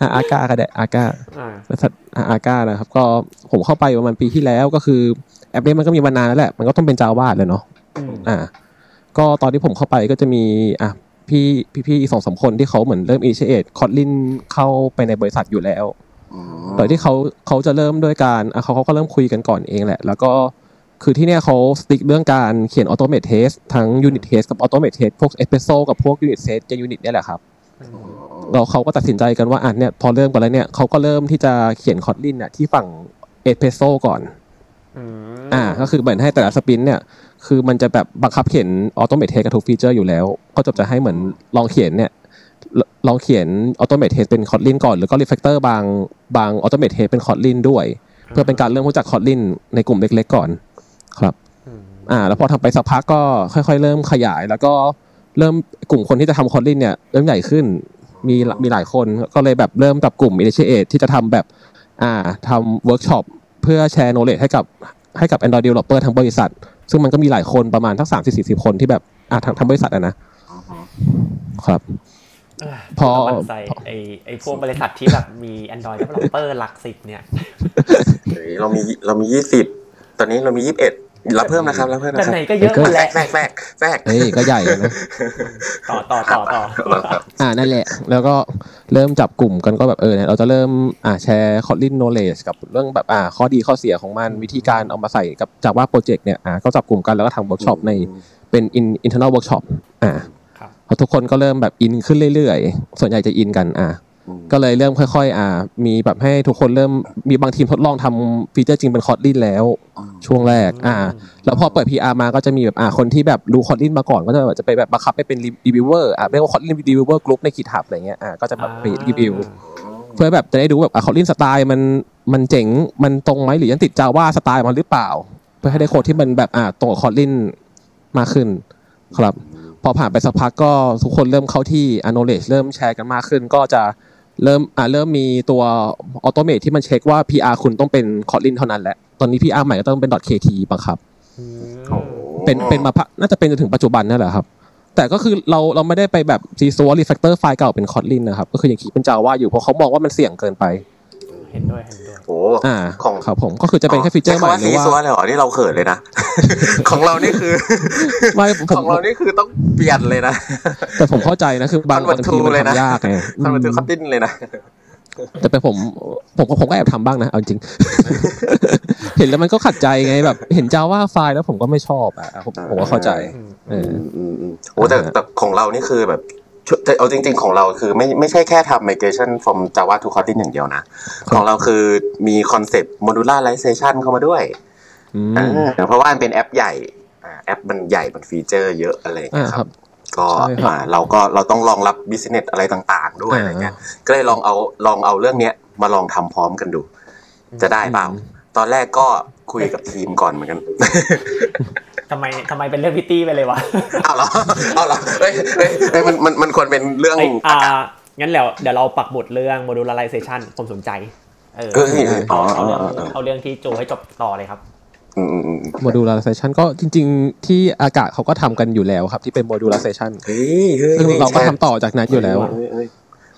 อะอากาก็ได้อากาอ่าบริษัทอากานะครับ ก็ผมเข้าไปประมาณปีที่แล้วก็คือ แอปนี้มันก็มีมานานแล้วแหละ มันก็ต้องเป็นจาวาดเลยเนาะอืมอ่า ก็ตอนที่ผมเข้าไปก็จะมีอะพี่พี่พี่อีกสองสามคนที่เขาเหมือนเริ่ม initiate Kotlinเข้าไปในบริษัทอยู่แล้วอืมโดยที่เขาเขาจะเริ่มด้วยการอะเขาเขาก็เริ่มคุยกันก่อนเองแหละ แล้วก็คือที่เนี่ยเขาสติ๊กเรื่องการเขียนออโตเม e เทสทั้งยูนิตเทสกับออโตเม e เทสพวกเอสเปโซกับพวกยูนิตเทสจะยูนิตเนี่ยแหละครับเราเขาก็ตัดสินใจกันว่าอะเนี่ยพอเริ่มกันแล้วเนี่ยเขาก็เริ่มที่จะเขียน Kotlin อะที่ฝั่ง Espresso ก่อน อืมอ่า ก็คือเหมือนให้แต่ละ sprint เนี่ย คือมันจะแบบบังคับเขียนออโตเม e เทสกับทุกฟีเจอร์อยู่แล้วก็จะจะให้เหมือนลองเขียนเนี่ยลลองเขียนออโตเม e เทสเป็นคอร์ลินก่อน แล้วก็ refactor บางบาง automate test เป็น Kotlin ด้วย เพื่อเป็นการเริ่มรู้จัก Kotlin ในกลุ่มเล็ก ๆ ก่อน ครับอืมอ่า แล้วพอทำไปสักพักก็ค่อย ๆ เริ่มขยาย แล้วก็เริ่มกลุ่มคนที่จะทำ Kotlin เนี่ยเริ่มใหญ่ขึ้น มีมีหลายคนก็เลยแบบเริ่มกับกลุ่ม initiate ที่จะทำแบบ อ่าทำเวิร์กช็อป เพื่อแชร์ knowledge ให้กับให้กับ Android developer ทั้งบริษัท ซึ่งมันก็มีหลายคนประมาณทั้งสามสี่สิบคนที่แบบอ่าทั้งทั้งบริษัทอะนะครับเออพอเรามั่นใจไอไอพวกบริษัทที่แบบมี Android developer หลักสิบเนี่ยเฮ้ยเรามีเรามียี่สิบตอนนี้เรามียี่สิบเอ็ด รับเพิ่มนะครับรับเพิ่มแบนะบครับไหนก็เยอะหมดแทรแหละกแทรกแทรกแทรกเอ้ยก็ใหญ่เลยนะ ต่อต่อต่อต่อครับอ่านั่นแหละ แล้วก็เริ่มจับกลุ่มกันก็แบบเออเนี่ยเราจะเริ่มอ่าแชร์ Kotlin knowledge กับเรื่องแบบอ่าข้อดีข้อเสียของมันวิธีการเอามาใส่กับจากว่าโปรเจกต์เนี่ยอ่าก็จับกลุ่มกันแล้วก็ทำเวิร์กช็อปในเป็น in internal workshop อ่าครับ พอทุกคนก็เริ่มแบบอินขึ้นเรื่อยๆ ส่วนใหญ่จะอินกันอ่า ก็เลยเริ่มค่อยๆ อ่า มีแบบให้ทุกคนเริ่มมีบางทีมทดลองทำฟีเจอร์จริงเป็น Kotlin แล้ว ช่วงแรก อ่า แล้วพอเปิด PR มาก็จะมีแบบอ่าคนที่แบบรู้ Kotlin มาก่อนก็จะแบบจะไปแบบบังคับให้เป็น reviewer อ่าเรียกว่า Kotlin reviewer group ใน GitHub อะไรเงี้ยอ่าก็จะแบบไปรีวิวเพื่อแบบจะได้ดูแบบอะ Kotlin สไตล์มันมันเจ๋งมันตรงไหมหรือยังติด Java สไตล์มันหรือเปล่า เพื่อให้ได้โค้ดที่มันแบบอ่าตรงกับ Kotlin มากขึ้นครับ พอผ่านไปสักพักก็ทุกคนเริ่มเข้าที่ knowledge เริ่มแชร์กันมากขึ้นก็จะ เริ่มอ่าเริ่มมีตัว automate ที่มันเช็คว่า PR คุณต้องเป็น Kotlin เท่านั้นแหละ ตอนนี้ PR ใหม่ก็ต้องเป็น .kt บังคับอืมเป็นเป็นมาพักน่าจะเป็นจนถึงปัจจุบันนั่นแหละครับ แต่ก็คือเราเราไม่ได้ไปแบบซี้ซั้ว refactor ไฟล์เก่าเป็น Kotlin นะครับ ก็คือยัง keep เป็น Java อยู่เพราะเขามองว่ามันเสี่ยงเกินไป เห็นด้วยเห็นด้วยโอ้อ่าของครับผมก็คือจะเป็นแค่ฟีเจอร์ใหม่หใช้รือคำว่าซีซัวว่าเลยเหรอนี่เราเขินเลยนะ ของเรานี่คือไม่ผมของเรานี่คือต้องเปลี่ยนเลยนะ แต่ผมเข้าใจนะคือบาง Convert บางทีมัน to เลยนะทำยากไงทำมันคืออืมคัตติ้นเลยนะแต่เป็นผมผมก็ผมก็แอบทำบ้างนะเอาจริง เห็นแล้วมันก็ขัดใจไงแบบ เห็น Java ไฟล์แล้วผมก็ไม่ชอบอะผมผมก็เข้าใจเอออืมอืมโอ้แต่แต่ของเรานี่คือแบบชุแต่ เอาจริง ๆ ของเราคือไม่ไม่ใช่แค่ทำ migration from Java to Kotlin อย่างเดียวนะ ของเราคือมีคอนเซปต์ modularization เข้ามาด้วยอืมอ่าเพราะว่ามันเป็นแอปใหญ่อ่าแอปมันใหญ่มันฟีเจอร์เยอะอะไรอย่างเงี้ยอ่าครับครับก็ใช่ครับอ่าเราก็เราต้องรองรับ business อะไรต่างๆ ด้วยอ่าอะไรเงี้ยก็เลยลองเอาลองเอาเรื่องเนี้ยมาลองทำพร้อมกันดู จะได้เปล่าอืมตอนแรกก็คุยกับทีมก่อนเหมือนกัน ทำไมทำไมเป็นเรื่องพิตตี้ไปเลยวะเอาเหรอเอาเหรอเฮ้ยเฮ้ยเฮ้ยมันมันมันควรเป็นเรื่องเอ้ยอ่างั้นเดี๋ยวเดี๋ยวเราปักหมุดเรื่อง modularization ผมสนใจเออเอ้ยอ๋อเอาอ๋อเรื่องอ๋ออ๋อเอาเรื่องที่โจให้จบต่อเลยครับอืมอืมอืม modularization ก็จริง ๆ ที่อากาศเขาก็ทำกันอยู่แล้วครับ ที่เป็น modularization เฮ้ยเฮ้ยซึ่งเราก็ทำต่อจากนั้นอยู่แล้ว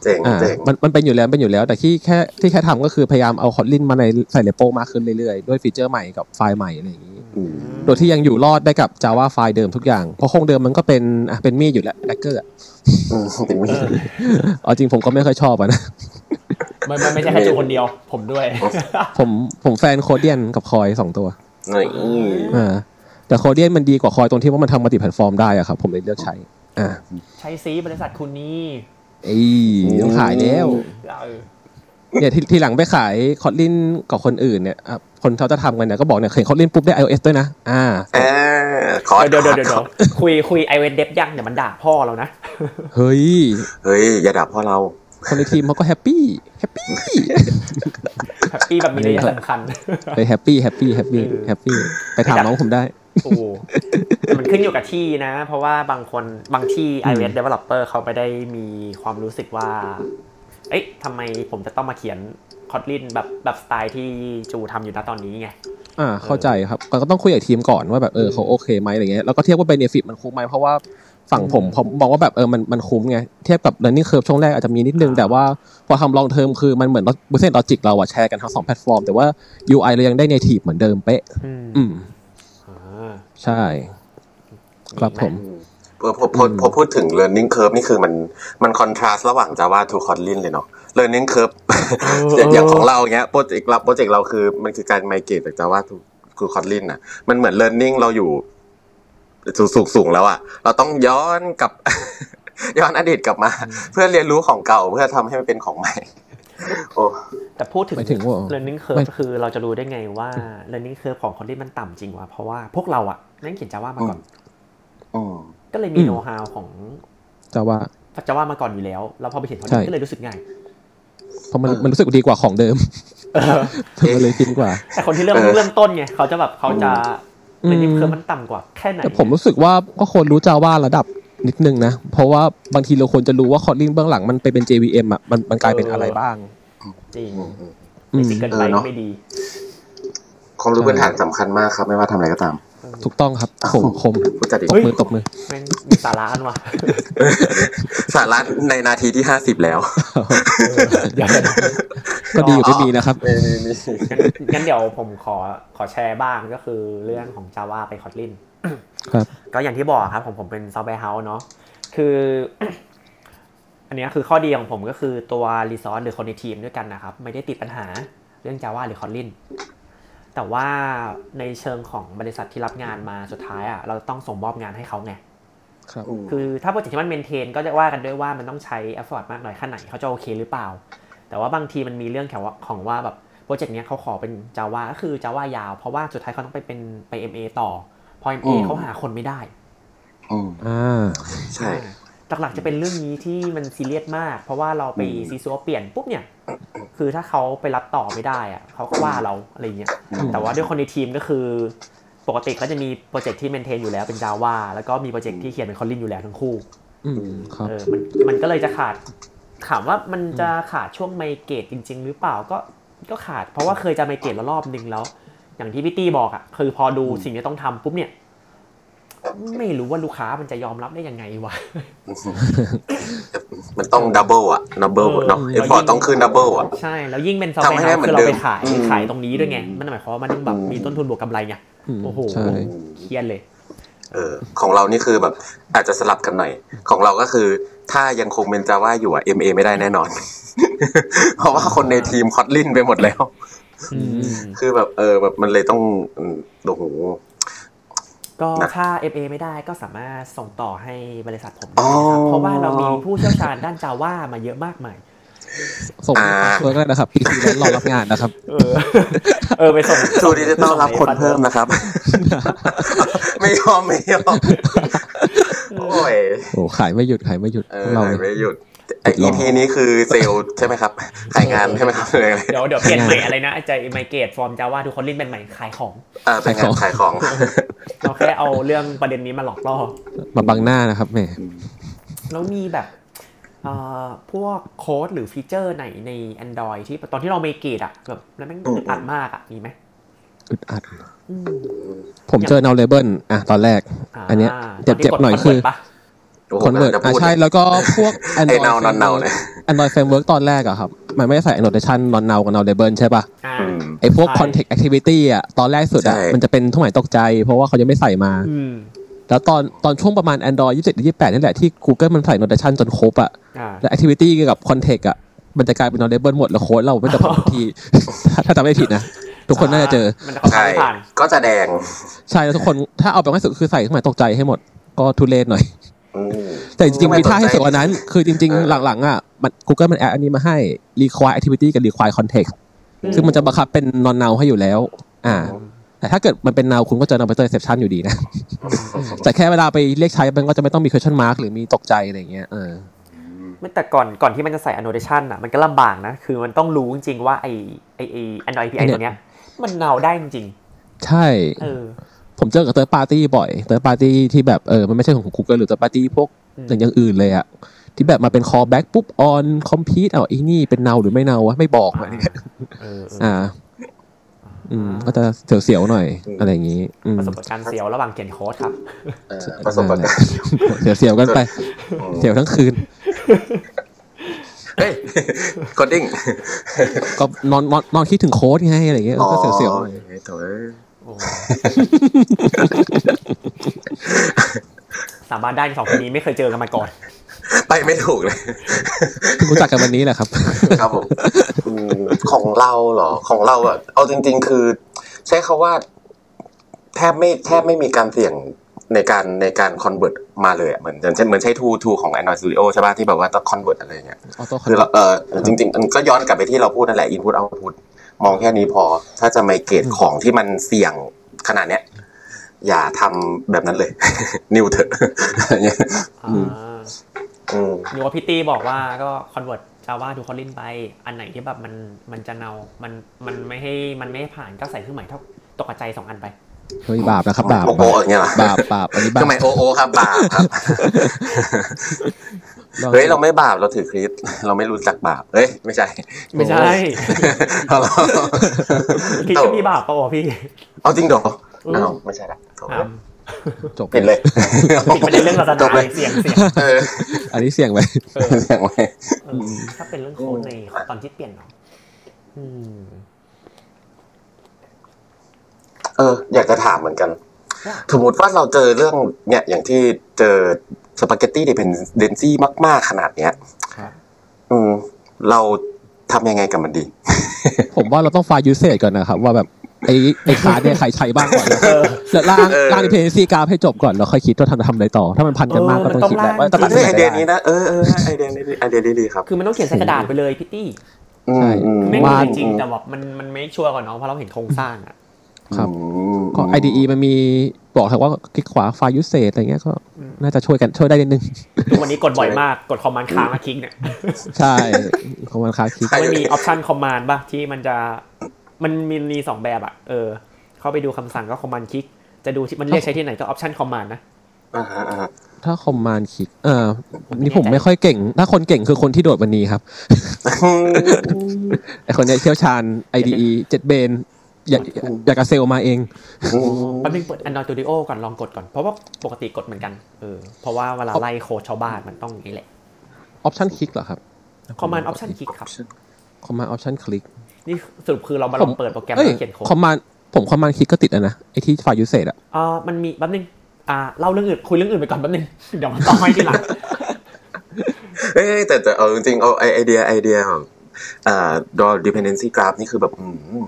เฮ้ยเฮ้ยเจ๋งอ่าเจ๋งมันมันเป็นอยู่แล้วเป็นอยู่แล้ว แต่ที่แค่ที่แค่ทำก็คือพยายามเอา Kotlin มาในใส่ repo มากขึ้นเรื่อยๆ ด้วยฟีเจอร์ใหม่กับไฟล์ใหม่อะไรอย่างนี้อืมโดยที่ยังอยู่รอดได้กับ Java ไฟล์เดิมทุกอย่าง เพราะโครงเดิมมันก็เป็นอะเป็นมีดอยู่แล้วแ a กเกอร์อืมเป็นมีดเอาจริงผมก็ไม่ค่อยชอบอะนะไม่ไม่ไม่ใช่แค่โจคนเดียว ผมด้วย ผมผมแฟนโคเดียนกับ Koin สองตัวนี่อ่าแต่โคเดียนมันดีกว่า Koin ตรงที่ว่ามันทำ multiplatform ได้อะครับผมเลยเลือกใช้อ่าใช้ซีบริษัทคุณนี่ เอ้ยต้องขายแล้วเออเนี่ยทีทีหลังไปขาย Kotlin กับคนอื่นเนี่ยอะคนเขาจะทำกันเนี่ยก็บอกเนี่ยเห็น Kotlin ปุ๊บได้ iOS ด้วยนะ อ่าเออขอเดี๋ยวเดี๋ยวเดี๋ยวเดี๋ยวคุยคุย iOS dev ยังเดี๋ยวมันด่าพ่อเรานะ เฮ้ย เฮ้ย อย่าด่าพ่อเรา คนในทีมเขาก็แฮปปี้แฮปปี้แฮปปี้แบบมีนัยสำคัญไปแฮปปี้แฮปปี้แฮปปี้แฮปปี้ไปถามน้องผมได้ โอ้โหมันขึ้นอยู่กับที่นะ เพราะว่าบางคนบางที่ iOS developer เขาไม่ได้มีความรู้สึกว่า เอ๊ะทำไมผมจะต้องมาเขียน Kotlin แบบแบบสไตล์ที่จูทำอยู่ณตอนนี้ไงอ่าเข้าใจครับก็ต้องคุยกับทีมก่อนว่าแบบเออเขาโอเคไหมอะไรเงี้ยแล้วก็เทียบว่า benefit มันคุ้มไหมเพราะว่าฝั่งผมผมมองว่าแบบเออมันมันคุ้มไงเทียบกับ learning curve ช่วงแรกอาจจะมีนิดนึง แต่ว่าพอทำ long term คือมันเหมือน business logic เราอะแชร์กันทั้งสองแพลตฟอร์มแต่ว่า UI เรายังได้ native เหมือนเดิมเป๊ะ อืมอืมอ่า ใช่ ครับผมพอพอพอพอพูดถึง learning curve นี่คือมันมัน contrast ระหว่าง Java to Kotlin เลยเนาะ learning curve อย่างอย่างของเราเงี้ยโปรเจกต์เราโปรเจกต์เราคือมันคือการ migrate จาก Java to to Kotlin น่ะ มันเหมือน learning เราอยู่สูงสูงสูงแล้วอะเราต้องย้อนกลับย้อนอดีตกลับมา เพื่อเรียนรู้ของเก่าเพื่อทำให้มันเป็นของใหม่ โอ้แต่พูดถึงหมายถึงว่า learning ไม่ curve คือเราจะรู้ได้ไงว่า learning curve ของ Kotlin มันต่ำจริงวะเพราะว่าพวกเราอะนั่งเขียน Java มาก่อนอืมก็เลยมีอืมโน้ตฮาวของจะว่า Java มาก่อนอยู่แล้วแล้วพอไปเขียนใช่ Kotlin ก็เลยรู้สึกง่ายเพราะมันมันรู้สึกดีกว่าของเดิมมันเลยฟินกว่า แต่คนที่เริ่มเออเริ่มต้นไงเขาจะแบบเขาจะอืม learning curve มันต่ำกว่าแค่ไหนแต่ผมรู้สึกว่าก็ควรรู้จาว่าระดับ นิดนึงนะ เพราะว่าบางทีเราควรจะรู้ว่าคอ t ลินเบื้องหลังมันไปเป็น JVM อะมันมันกลายเป็นอะไรบ้าง จริงอืมอืมอืไม่มสิเกินเอไปอเนก็อะไม่ดี ความรู้พื้นฐานสำคัญมากครับ ไม่ว่าทำอะไรก็ตาม ถูกต้องครับคมคมพูดจะดีตบมือตบมือแม่งมีสาระอันว่ะสาระในนาทีที่ห้าสิบแล้วเดี๋ยวก็ดีอยู่ที่มีนะครับงั้นเดี๋ยวผมขอขอแชร์บ้างก็คือเรื่องของ Java ไป Kotlin ครับ ก็อย่างที่บอกครับผมผมเป็น software house เนาะคือ อันเนี้ยคือข้อดีของผมก็คือตัว resource หรือคนในทีมด้วยกันนะครับ ไม่ได้ติดปัญหาเรื่อง Java หรือ Kotlin แต่ว่าในเชิงของบริษัทที่รับงานมาสุดท้ายอะเราต้องส่งมอบงานให้เขาไงครับคือถ้าโปรเจกต์ที่มัน maintain ก็จะว่ากันด้วยว่ามันต้องใช้ effort มากน้อยแค่ไหนเขาจะโอเคหรือเปล่า แต่ว่าบางทีมันมีเรื่องแขวของว่าแบบโปรเจกต์เนี้ยเขาขอเป็น Java ก็คือ Java ยาว เพราะว่าสุดท้ายเขาต้องไปเป็นไป MA ต่อ พอ MA อืมเขาหาคนไม่ได้อืมอ่าใช่ หลักๆจะเป็นเรื่องนี้ที่มันซีเรียสมาก เพราะว่าเราไปอืมซี้ซั้วเปลี่ยนปุ๊บเนี่ย คือถ้าเขาไปรับต่อไม่ได้อะเขาก็ว่าเราอะไรเงี้ยอืมแต่ว่าด้วยคนในทีมก็คือ ปกติเขาจะมีโปรเจกต์ที่ maintain อยู่แล้วเป็น Java แล้วก็มีโปรเจกต์ที่เขียนเป็น Kotlin อยู่แล้วทั้งคู่อืมครับเออมันมันก็เลยจะขาดถามว่ามันจะขาดช่วง migrate จริง ๆ หรือเปล่าก็ก็ขาด เพราะว่าเคยจะ migrate แล้วรอบนึงแล้ว อย่างที่พี่ตี้บอกอะคือพอดูสิ่งที่ต้องทำปุ๊บเนี่ย ไม่รู้ว่าลูกค้ามันจะยอมรับได้ยังไงวะ มันต้อง double อะ double เออเนาะ effort ต้องขึ้น double อะใช่ แล้วยิ่งเป็นซอฟต์ทำแวให้ร์ได้เฮาส์เหมืคืออนเราไปขายเดิมขายตรงนี้ด้วยไงอืมมันหมายความว่ามันต้องแบบอืมมีต้นทุนบวกกำไรไงอืมโอ้โหใช่เครียดเลย เออ ของเรานี่คือแบบอาจจะสลับกันหน่อย ของเราก็คือถ้ายังคงเป็นจาว่าอยู่อะ MA ไม่ได้แน่นอน เพราะว่าคนในทีมคอตลินไปหมดแล้วอืมคือแบบเออแบบมันเลยต้องอืมโอ้โห ก็นะถ้า FA ไม่ได้ก็สามารถส่งต่อให้บริษัทผมอ๋ได้อนะครับเพราะว่าเรามีผู้เชี่ยวชาญด้าน Java มาเยอะมากมายส่งอ่าเพื่อนก็ได้นะครับพีซีแล้วรอรับงานนะครับ เออ เออไปส่งทูดิจิตอลรับคนเพิ่มนะครับ ไม่ยอมไม่ยอมโอ้ยโอ้ขายไม่หยุดขายไม่หยุดเอพอวกเราไม่หยุดไอ EP นี้คือเซลล์ใช่ไหมครับ ขายงานใช่ไหมครับเลยเดี๋ยวเดี๋ยวเปลี่ยนใหม่อะไรนะใจไมเกตฟอร์ม Java ทุกคนเล่นเป็นใหม่ขายของเออเป็นงานขายของ เราแค่เอาเรื่องประเด็นนี้มาหลอกล่อมาบังหน้านะครับแหมแล้วมีแบบเอ่อพวกโค้ดหรือฟีเจอร์ไหนใน Android ที่ตอนที่เราเมเกตอะแบบแล้วแม่งอืมอึดอัดมากอะมีไหมอึดอัดอืมผมเจอ now label อะตอนแรก อันเนี้ยเจ็บตที่ๆหน่อยกดคือ convert ปะโอ้โห convert จะอะพูดใช่ แล้วก็พวกไอ้ Android เนานอนเนา framework เลย Android framework ตอนแรกอะครับ มันไม่ได้ใส่ annotation non null กับ now label ใช่ป่ะอ่าอืมไอพวกใช่ context activity อะตอนแรกสุดอะใช่มันจะเป็นเครื่องหมายตกใจ เพราะว่าเขายังไม่ใส่มาอืมแล้วตอนตอนช่วงประมาณ Android 27หรือ28 นี่แหละที่ Google มันใส่ notation จนครบอะอ่าและ activity เกี่ยวกับ context อะมันจะกลายเป็น non label หมดแล้วโค้ดเราไม่จะพบทีถ้าถ้าจำไม่ผิดนะ ทุกคนน่าจะเจอมันจะเข้าใช่ไม่ผ่านก็จะแดง ใช่แล้วทุกคนถ้าเอาไปง่ายสุดคือใส่เครื่องหมายตกใจให้หมด ก็ทุเรศหน่อยอืม แต่จริงๆมีท่าให้เสียกว่านั้น คือจริงเออๆหลังๆอะมัน Google มันแอดอันนี้มาให้ require activity กับ require context อืมซึ่งมันจะบังคับเป็น non null ให้อยู่แล้ว อ่า แต่ถ้าเกิดมันเป็น null คุณก็เจอ number exception อยู่ดีนะ แต่แค่เวลาไปเรียกใช้มันก็จะไม่ต้องมี question mark หรือมีตกใจอะไรอย่างเงี้ยเออไม่แต่ก่อนก่อนที่มันจะใส่ annotation อะมันก็ลำบากนะ คือมันต้องรู้จริงๆว่าไอไอไอ Android API ตัวเนี้ย มันเนาได้จริง ใช่ๆเออ ผมเจอกับ third party บ่อย third party ที่แบบเออมันไม่ใช่ของ Google หรือ third party พวกอืมอย่างอื่นเลยอะที่แบบมาเป็น callback ปุ๊บ on compete เอาไอ้นี่เป็น null หรือไม่ null วะไม่บอกอะไรเงี้ยเออเอออ่า อืม ก็จะเสียวๆหน่อยอืมอะไรอย่างงี้อืมประสบการณ์เสียวระหว่างเขียนโค้ดครับเออประสบการณ์เสียวๆกันไป เสียวทั้งคืนเฮ้ยกดดิ้งก็นอนนอนนอนคิดถึงโค้ดไงอะไรอย่างเงี้ยเออก็เสียวๆหน่อยโถ่เอ้ยโอ้โห สาบานได้สองคนนี้ไม่เคยเจอกันมาก่อน ไปไม่ถูกเลยเพิ่งรู้จักกันวันนี้แหละครับ ครับผมอืมของเราเหรอ ของเราอะเอาจริง ๆ คือ ใช้คำว่า แทบไม่แทบไม่มีการเสี่ยงในการในการ convert มาเลยอะเหมือนอย่างเช่นเหมือนใช้ทูทูของ Android Studio ใช่ป่ะที่แบบว่าต้อง convert อะไรอย่างเงี้ย auto con คือเราเออจริงๆมันก็ย้อนกลับไปที่เราพูดนั่นแหละ input output มองแค่นี้พอ ถ้าจะ migrate ของที่มันเสี่ยงขนาดเนี้ยอย่าทำแบบนั้นเลย new เถอะอย่างเงี้ยอ่าอืมนึกว่าพี่ตี้บอกว่าก็ convert Java to Kotlin ไป อันไหนที่แบบมันมันจะเนา มันมันไม่ให้มันไม่ให้ผ่านก็ใส่เครื่องหมายเท่าตกใจสองอันไป เฮ้ยบาปนะครับบาปโอ้โหอย่างเงี้ยเหรอบาปบาปอันนี้บาทำปไมโอโอครับบาปครับเฮ้ยเราไม่บาปเราถือคริสต์เราไม่รู้จักบาปเฮ้ยไม่ใช่ ไม่ใช่เอาเหรอคิดจะมีบาปเปล่าวะพี่เอาจริงเหรออืมอ้าวไม่ใช่ละโถโถ่อะจบปิดเลยปิดไปในเรื่องศาสจนาบเลยเสียงเสียงเอออันนี้เสี่ยงไปเออเสี่ยงไปเออถ้าเป็นเรื่องโค้ดในตอนที่เปลี่ยนเนาะ อืมเออ อยากจะถามเหมือนกันว่าสมมติว่าเราเจอเรื่องเนี่ยอย่างที่เจอสปาเกตตี้เด p พนเดนซี่มาก ๆ ขนาดเนี้ยครับอืม เราทำยังไงกับมันดี ผมว่าเราต้อง find usage ก่อนนะครับ ว่าแบบไอ้ไอ้คาร์ดเนี่ยใครใช้บ้างก่อนแล้วแล้วล่างเออล่าง dependency graph ให้จบก่อนแล้วค่อยคิดว่าทำทำอะไรต่อ ถ้ามันพันกันมากก็ต้องคิดแหละว่าจะตัดเฮ้ยสินใจไอเดียนี้นะเออเออไอเดียนี้ดีไอเดียนี้ดีครับคือมันต้องเขียนใส่กระดาษไปเลยพี่ตี้อืมใช่อืมไม่ว่ามีจริงๆแต่แบบมันมันไม่ชัวร์ก่อนเนาะเพราะเราเห็นโครงสร้างอะ ครับอืมก็ IDE มันมีบอกครับว่าคลิกขวา find usage อะไรเงี้ยก็น่าจะช่วยกันช่วยได้นิดนึงทุกวันนี้กดบ่อยมากกด command ค้างมาคลิกเนี่ยใช่ของมันคาคลิกไม่มี option command ป่ะที่มันจะมันมีมีสองแบบอะเออ เข้าไปดูคำสั่งก็ command คลิกจะดูที่มันเรียกใช้ที่ไหนก็ option command นะอ่าฮะอ่าฮะถ้า command คลิกเอ่านี่ผมไม่ค่อยเก่ง ถ้าคนเก่งคือคนที่โดดวันนี้ครับไอคนเนี้ยเชี่ยวชาญ IDE JetBrains อยากอยากกับเซลมาเองแป๊บนึงเปิด Android Studio ก่อนลองกดก่อน เพราะว่าปกติกดเหมือนกันเออเพราะว่าเวลาไล่โค้ดชาวบ้านมันต้องอย่างนี้แหละ option คลิกเหรอครับ Command Option คลิกครับ command option คลิกนี่สรุปคือเรามาลองเปิดโปรแกรมเอ้ยแล้วเขียนโค้ด commandผม command คลิกก็ติดอะนะไอที่ find usage อะอ่ามันมีแป๊บนึงอ่าเล่าเรื่องอื่นคุยเรื่องอื่นไปก่อนแป๊บนึงเดี๋ยวมาต่อให้ทีหลังเอ้ยแต่แต่เอาจริงๆเอาไอไอเดียไอเดียของอ่า draw dependency graph นี่คือแบบอืม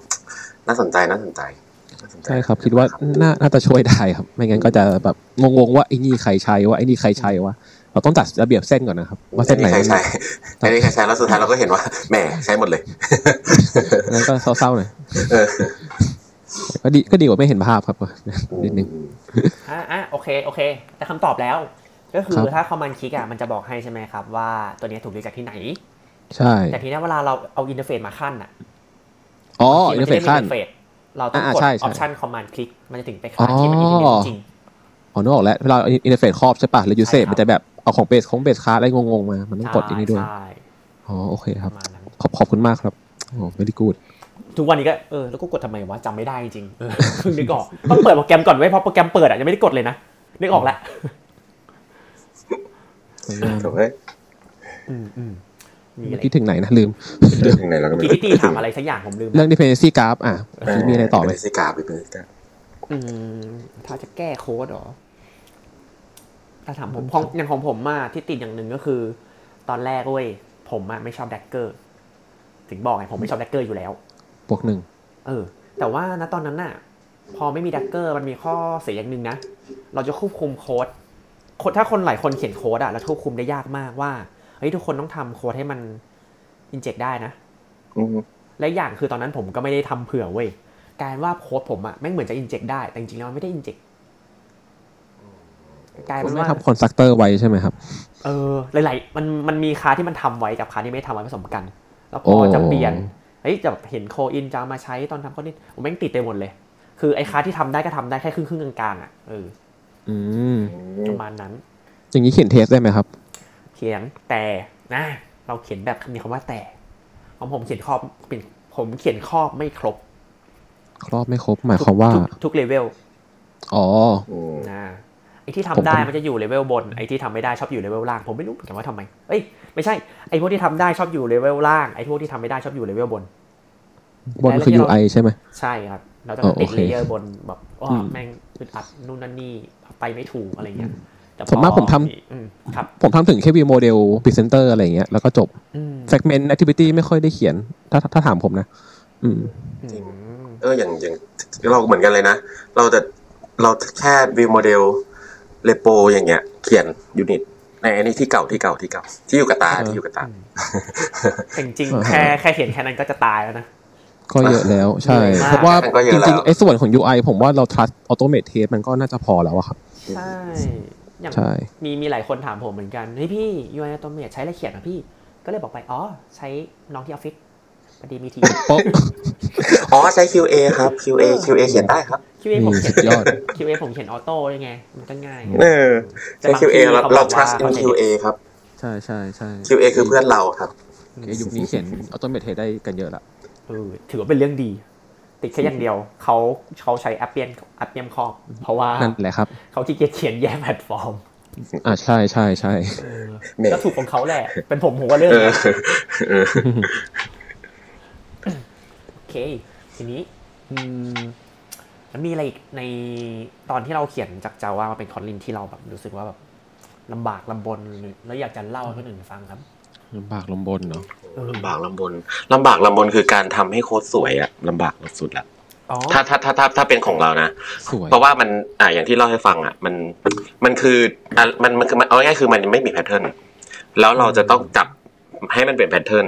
น่าสนใจน่าสนใจน่าสนใจใช่ครับ คิดว่าน่าน่าจะช่วยได้ครับ ไม่งั้นก็จะแบบงงๆว่าไอ้นี่ใครใช้ว่าไอ้นี่ใครใช้วะเราต้องจัดระเบียบเส้นก่อนนะครับว่าเส้นไหนใครใช้ไอ้นี่ใครใช้แล้วสุดท้ายเราก็เห็นว่าแหมใช้หมดเลยงั้นก็เศร้าๆหน่อยเออก็ดีก็ดีกว่าไม่เห็นภาพครับนิดนึงอ่าอะโอเคโอเค แต่คำตอบแล้ว ก็คือครับถ้า command คลิกอะมันจะบอกให้ใช่ไหมครับ ว่าตัวนี้ถูกเรียกจากที่ไหน ใช่ แต่ทีนี้เวลาเราเอา interface มาคั่นอะ อ๋อที่มัเทอร์เฟซขั่นจะได้มี interface เราต้องอ่ากดใช่ใช่ option command คลิกมันจะถึงไปขั้นที่มัน interface จริงอ๋อนึกออกแล้วเวลา interface ครอบใช่ป่ะแล้วยูเซใช่ครับมันจะแบบเอาของ base ของ base class อะไรงงๆมา มันต้องกดอันนี้ด้วยใช่อ๋อโอเคครับระมาณนั้นขอบขอบคุณมากครับโอ้ very good ทุกวันนี้ก็เออแล้วก็กดทำไมวะจำไม่ได้จริงๆเออเพิ่งนึกออกต้องเปิดโปรแกรมก่อนเว้ยเพราะโปรแกรมเปิดอะยังไม่ได้กดเลยนะนึกออกแล้วสวยงามถูกไหมอืมอืม มีอะไรคิดถึงไหนนะลืมเรื่องถึงไหนเราก็ไม่รู้พี่พี่ตี้ถามอะไรสักอย่างผมลืมเรื่อง dependency graph อะมีอะไรต่อไหมเป็นสิกาเป็นสิกาอืมถ้าจะแก้โค้ดเหรอถ้าถามผมของอย่างของผมมาที่ติดอย่างหนึ่งก็คือ ตอนแรกเว้ยผมอะไม่ชอบ Dagger ถึงบอกไงผมไม่ชอบ Dagger อยู่แล้วบวกหนึ่งเออ แต่ว่าณตอนนั้นน่ะ พอไม่มี Dagger มันมีข้อเสียอย่างหนึ่งนะเราจะควบคุมโค้ดคนถ้าคนหลายคนเขียนโค้ดอะแล้วควบคุมได้ยากมากว่าเฮ้ยทุกคนต้องทำโค้ดให้มันinject ได้นะอืมและอย่างคือตอนนั้นผมก็ไม่ได้ทำเผื่อเว้ยกลายเป็นว่าโค้ดผมอะแม่งเหมือนจะ inject ได้ แต่จริงๆแล้วมันไม่ได้ inject กลายเป็นว่าคุณไม่ทำ constructor ไว้ใช่ไหมครับ เออ หลาย ๆ มันมันมีค้าที่มันทำไว้กับค้าที่ไม่ทำไว้ผสมกัน แล้วพโอ้พอจะเปลี่ยนเฮ้ยจะเห็น Koin จะเอามาใช้ตอนทำข้อนี้ผมแม่งติดไปหมดเลย คือไอ้ค้าที่ทำได้ก็ทำได้แค่ครึ่งครึ่งๆกลางๆอะเออ อืมประมาณนั้น อย่างนี้เขียน test ได้ไหมครับ เขียนแต่นะเราเขียนแบบมีคำว่าแต่ของผมเขียนครอบเป็นผมเขียนครอบไม่ครบ ครอบไม่ครบหมายความว่า ทุกทุกเลเวลอ๋ออืมนะไอ้ที่ทำผมได้ผมมันจะอยู่เลเวลบนไอ้ที่ทำไม่ได้ชอบอยู่เลเวลล่างผมไม่รู้เหมือนกันว่าทำไมเอ้ยไม่ใช่ไอ้พวกที่ทำได้ชอบอยู่เลเวลล่างไอ้พวกที่ทำไม่ได้ชอบอยู่เลเวลบนบนคือ UI ใช่ไหมใช่ครับเราจะอ๋อติดโอเค layer บนแบบว่าอืมแม่งอึดอัดนู่นนั่นนี่ไปไม่ถูกอะไรเงี้ย แต่พอผมว่าผมทำอืมครับผมทำถึงแค่ view model presenter อะไรอย่างเงี้ยแล้วก็จบอืม segment activity ไม่ค่อยได้เขียน ถ้าถ้าถามผมนะอืมอืมเอออย่างอย่างเราเหมือนกันเลยนะ เราจะเราแค่วิวโมเดลเลโปอย่างเงี้ย เขียนยูนิตในอันนี้ที่เก่าที่เก่าที่เก่า ที่อยู่กับตาเออที่อยู่กับตาแต่จริงอ่าๆฮะแค่แค่เขียนแค่นั้นก็จะตายแล้วนะก็เยอะแล้วใช่เยอะมากเพราะว่าก็เยจอะแล้วริงๆไอ้ส่วนของ UI ผมว่าเรา trust automate test มันก็น่าจะพอแล้วอะครับ ใช่ อย่างใช่มีมีหลายคนถามผมเหมือนกันเฮ้ยพี่ UI Automate ใช้อะไรเขียนอะพี่ ก็เลยบอกไป อ๋อ ใช้น้องที่ออฟฟิศพอดีมีทีโป๊ะอ๋อ ใช้ QA ครับ QA QA เขียนได้ครับ QA ผมเขียนสุดยอด QA ผมเขียนออโต้ยังไง มันก็ง่าย เออแต่ใช้บางที QA เราเขาเราบอกว่า trust in QA ครับ ใช่ใช่ใช่ QA คือเพื่อนเราครับไอ้ยุคนี้เขียน automate test ได้กันเยอะละเออถือว่าเป็นเรื่องดีแติดแค่อย่างเดียวเขาเขาใช้ Appium Appium ครอบเพราะว่านั่นแหละครับเขาขี้เกียจเขียนแยกแพลตฟอร์มอ่าใช่ใช่ใช่เออแหม่ก็ถูกของเขาแหละ เป็นผมผมก็เลือกเออนะเออโอเค ทีนี้อืมแล้วมีอะไรอีกในตอนที่เราเขียนจาก Java มาเป็น Kotlin ที่เราแบบรู้สึกว่าแบบลำบากลำบนแล้วอยากจะเล่าให้คนอื่นฟังครับลำบากลำบนเนาะเออ ลำบากลำบนลำบากลำบนคือการทำให้โค้ดสวยอะลำบากสุดละอ๋อถ้าถ้าถ้าถ้าถ้าเป็นของเรานะสวยเพราะว่ามันอ่าอย่างที่เล่าให้ฟังอะ มันมันคืออะมันมันคือมันเอาง่ายๆคือมันไม่มี pattern แล้วเราจะต้องจับให้มันเป็น pattern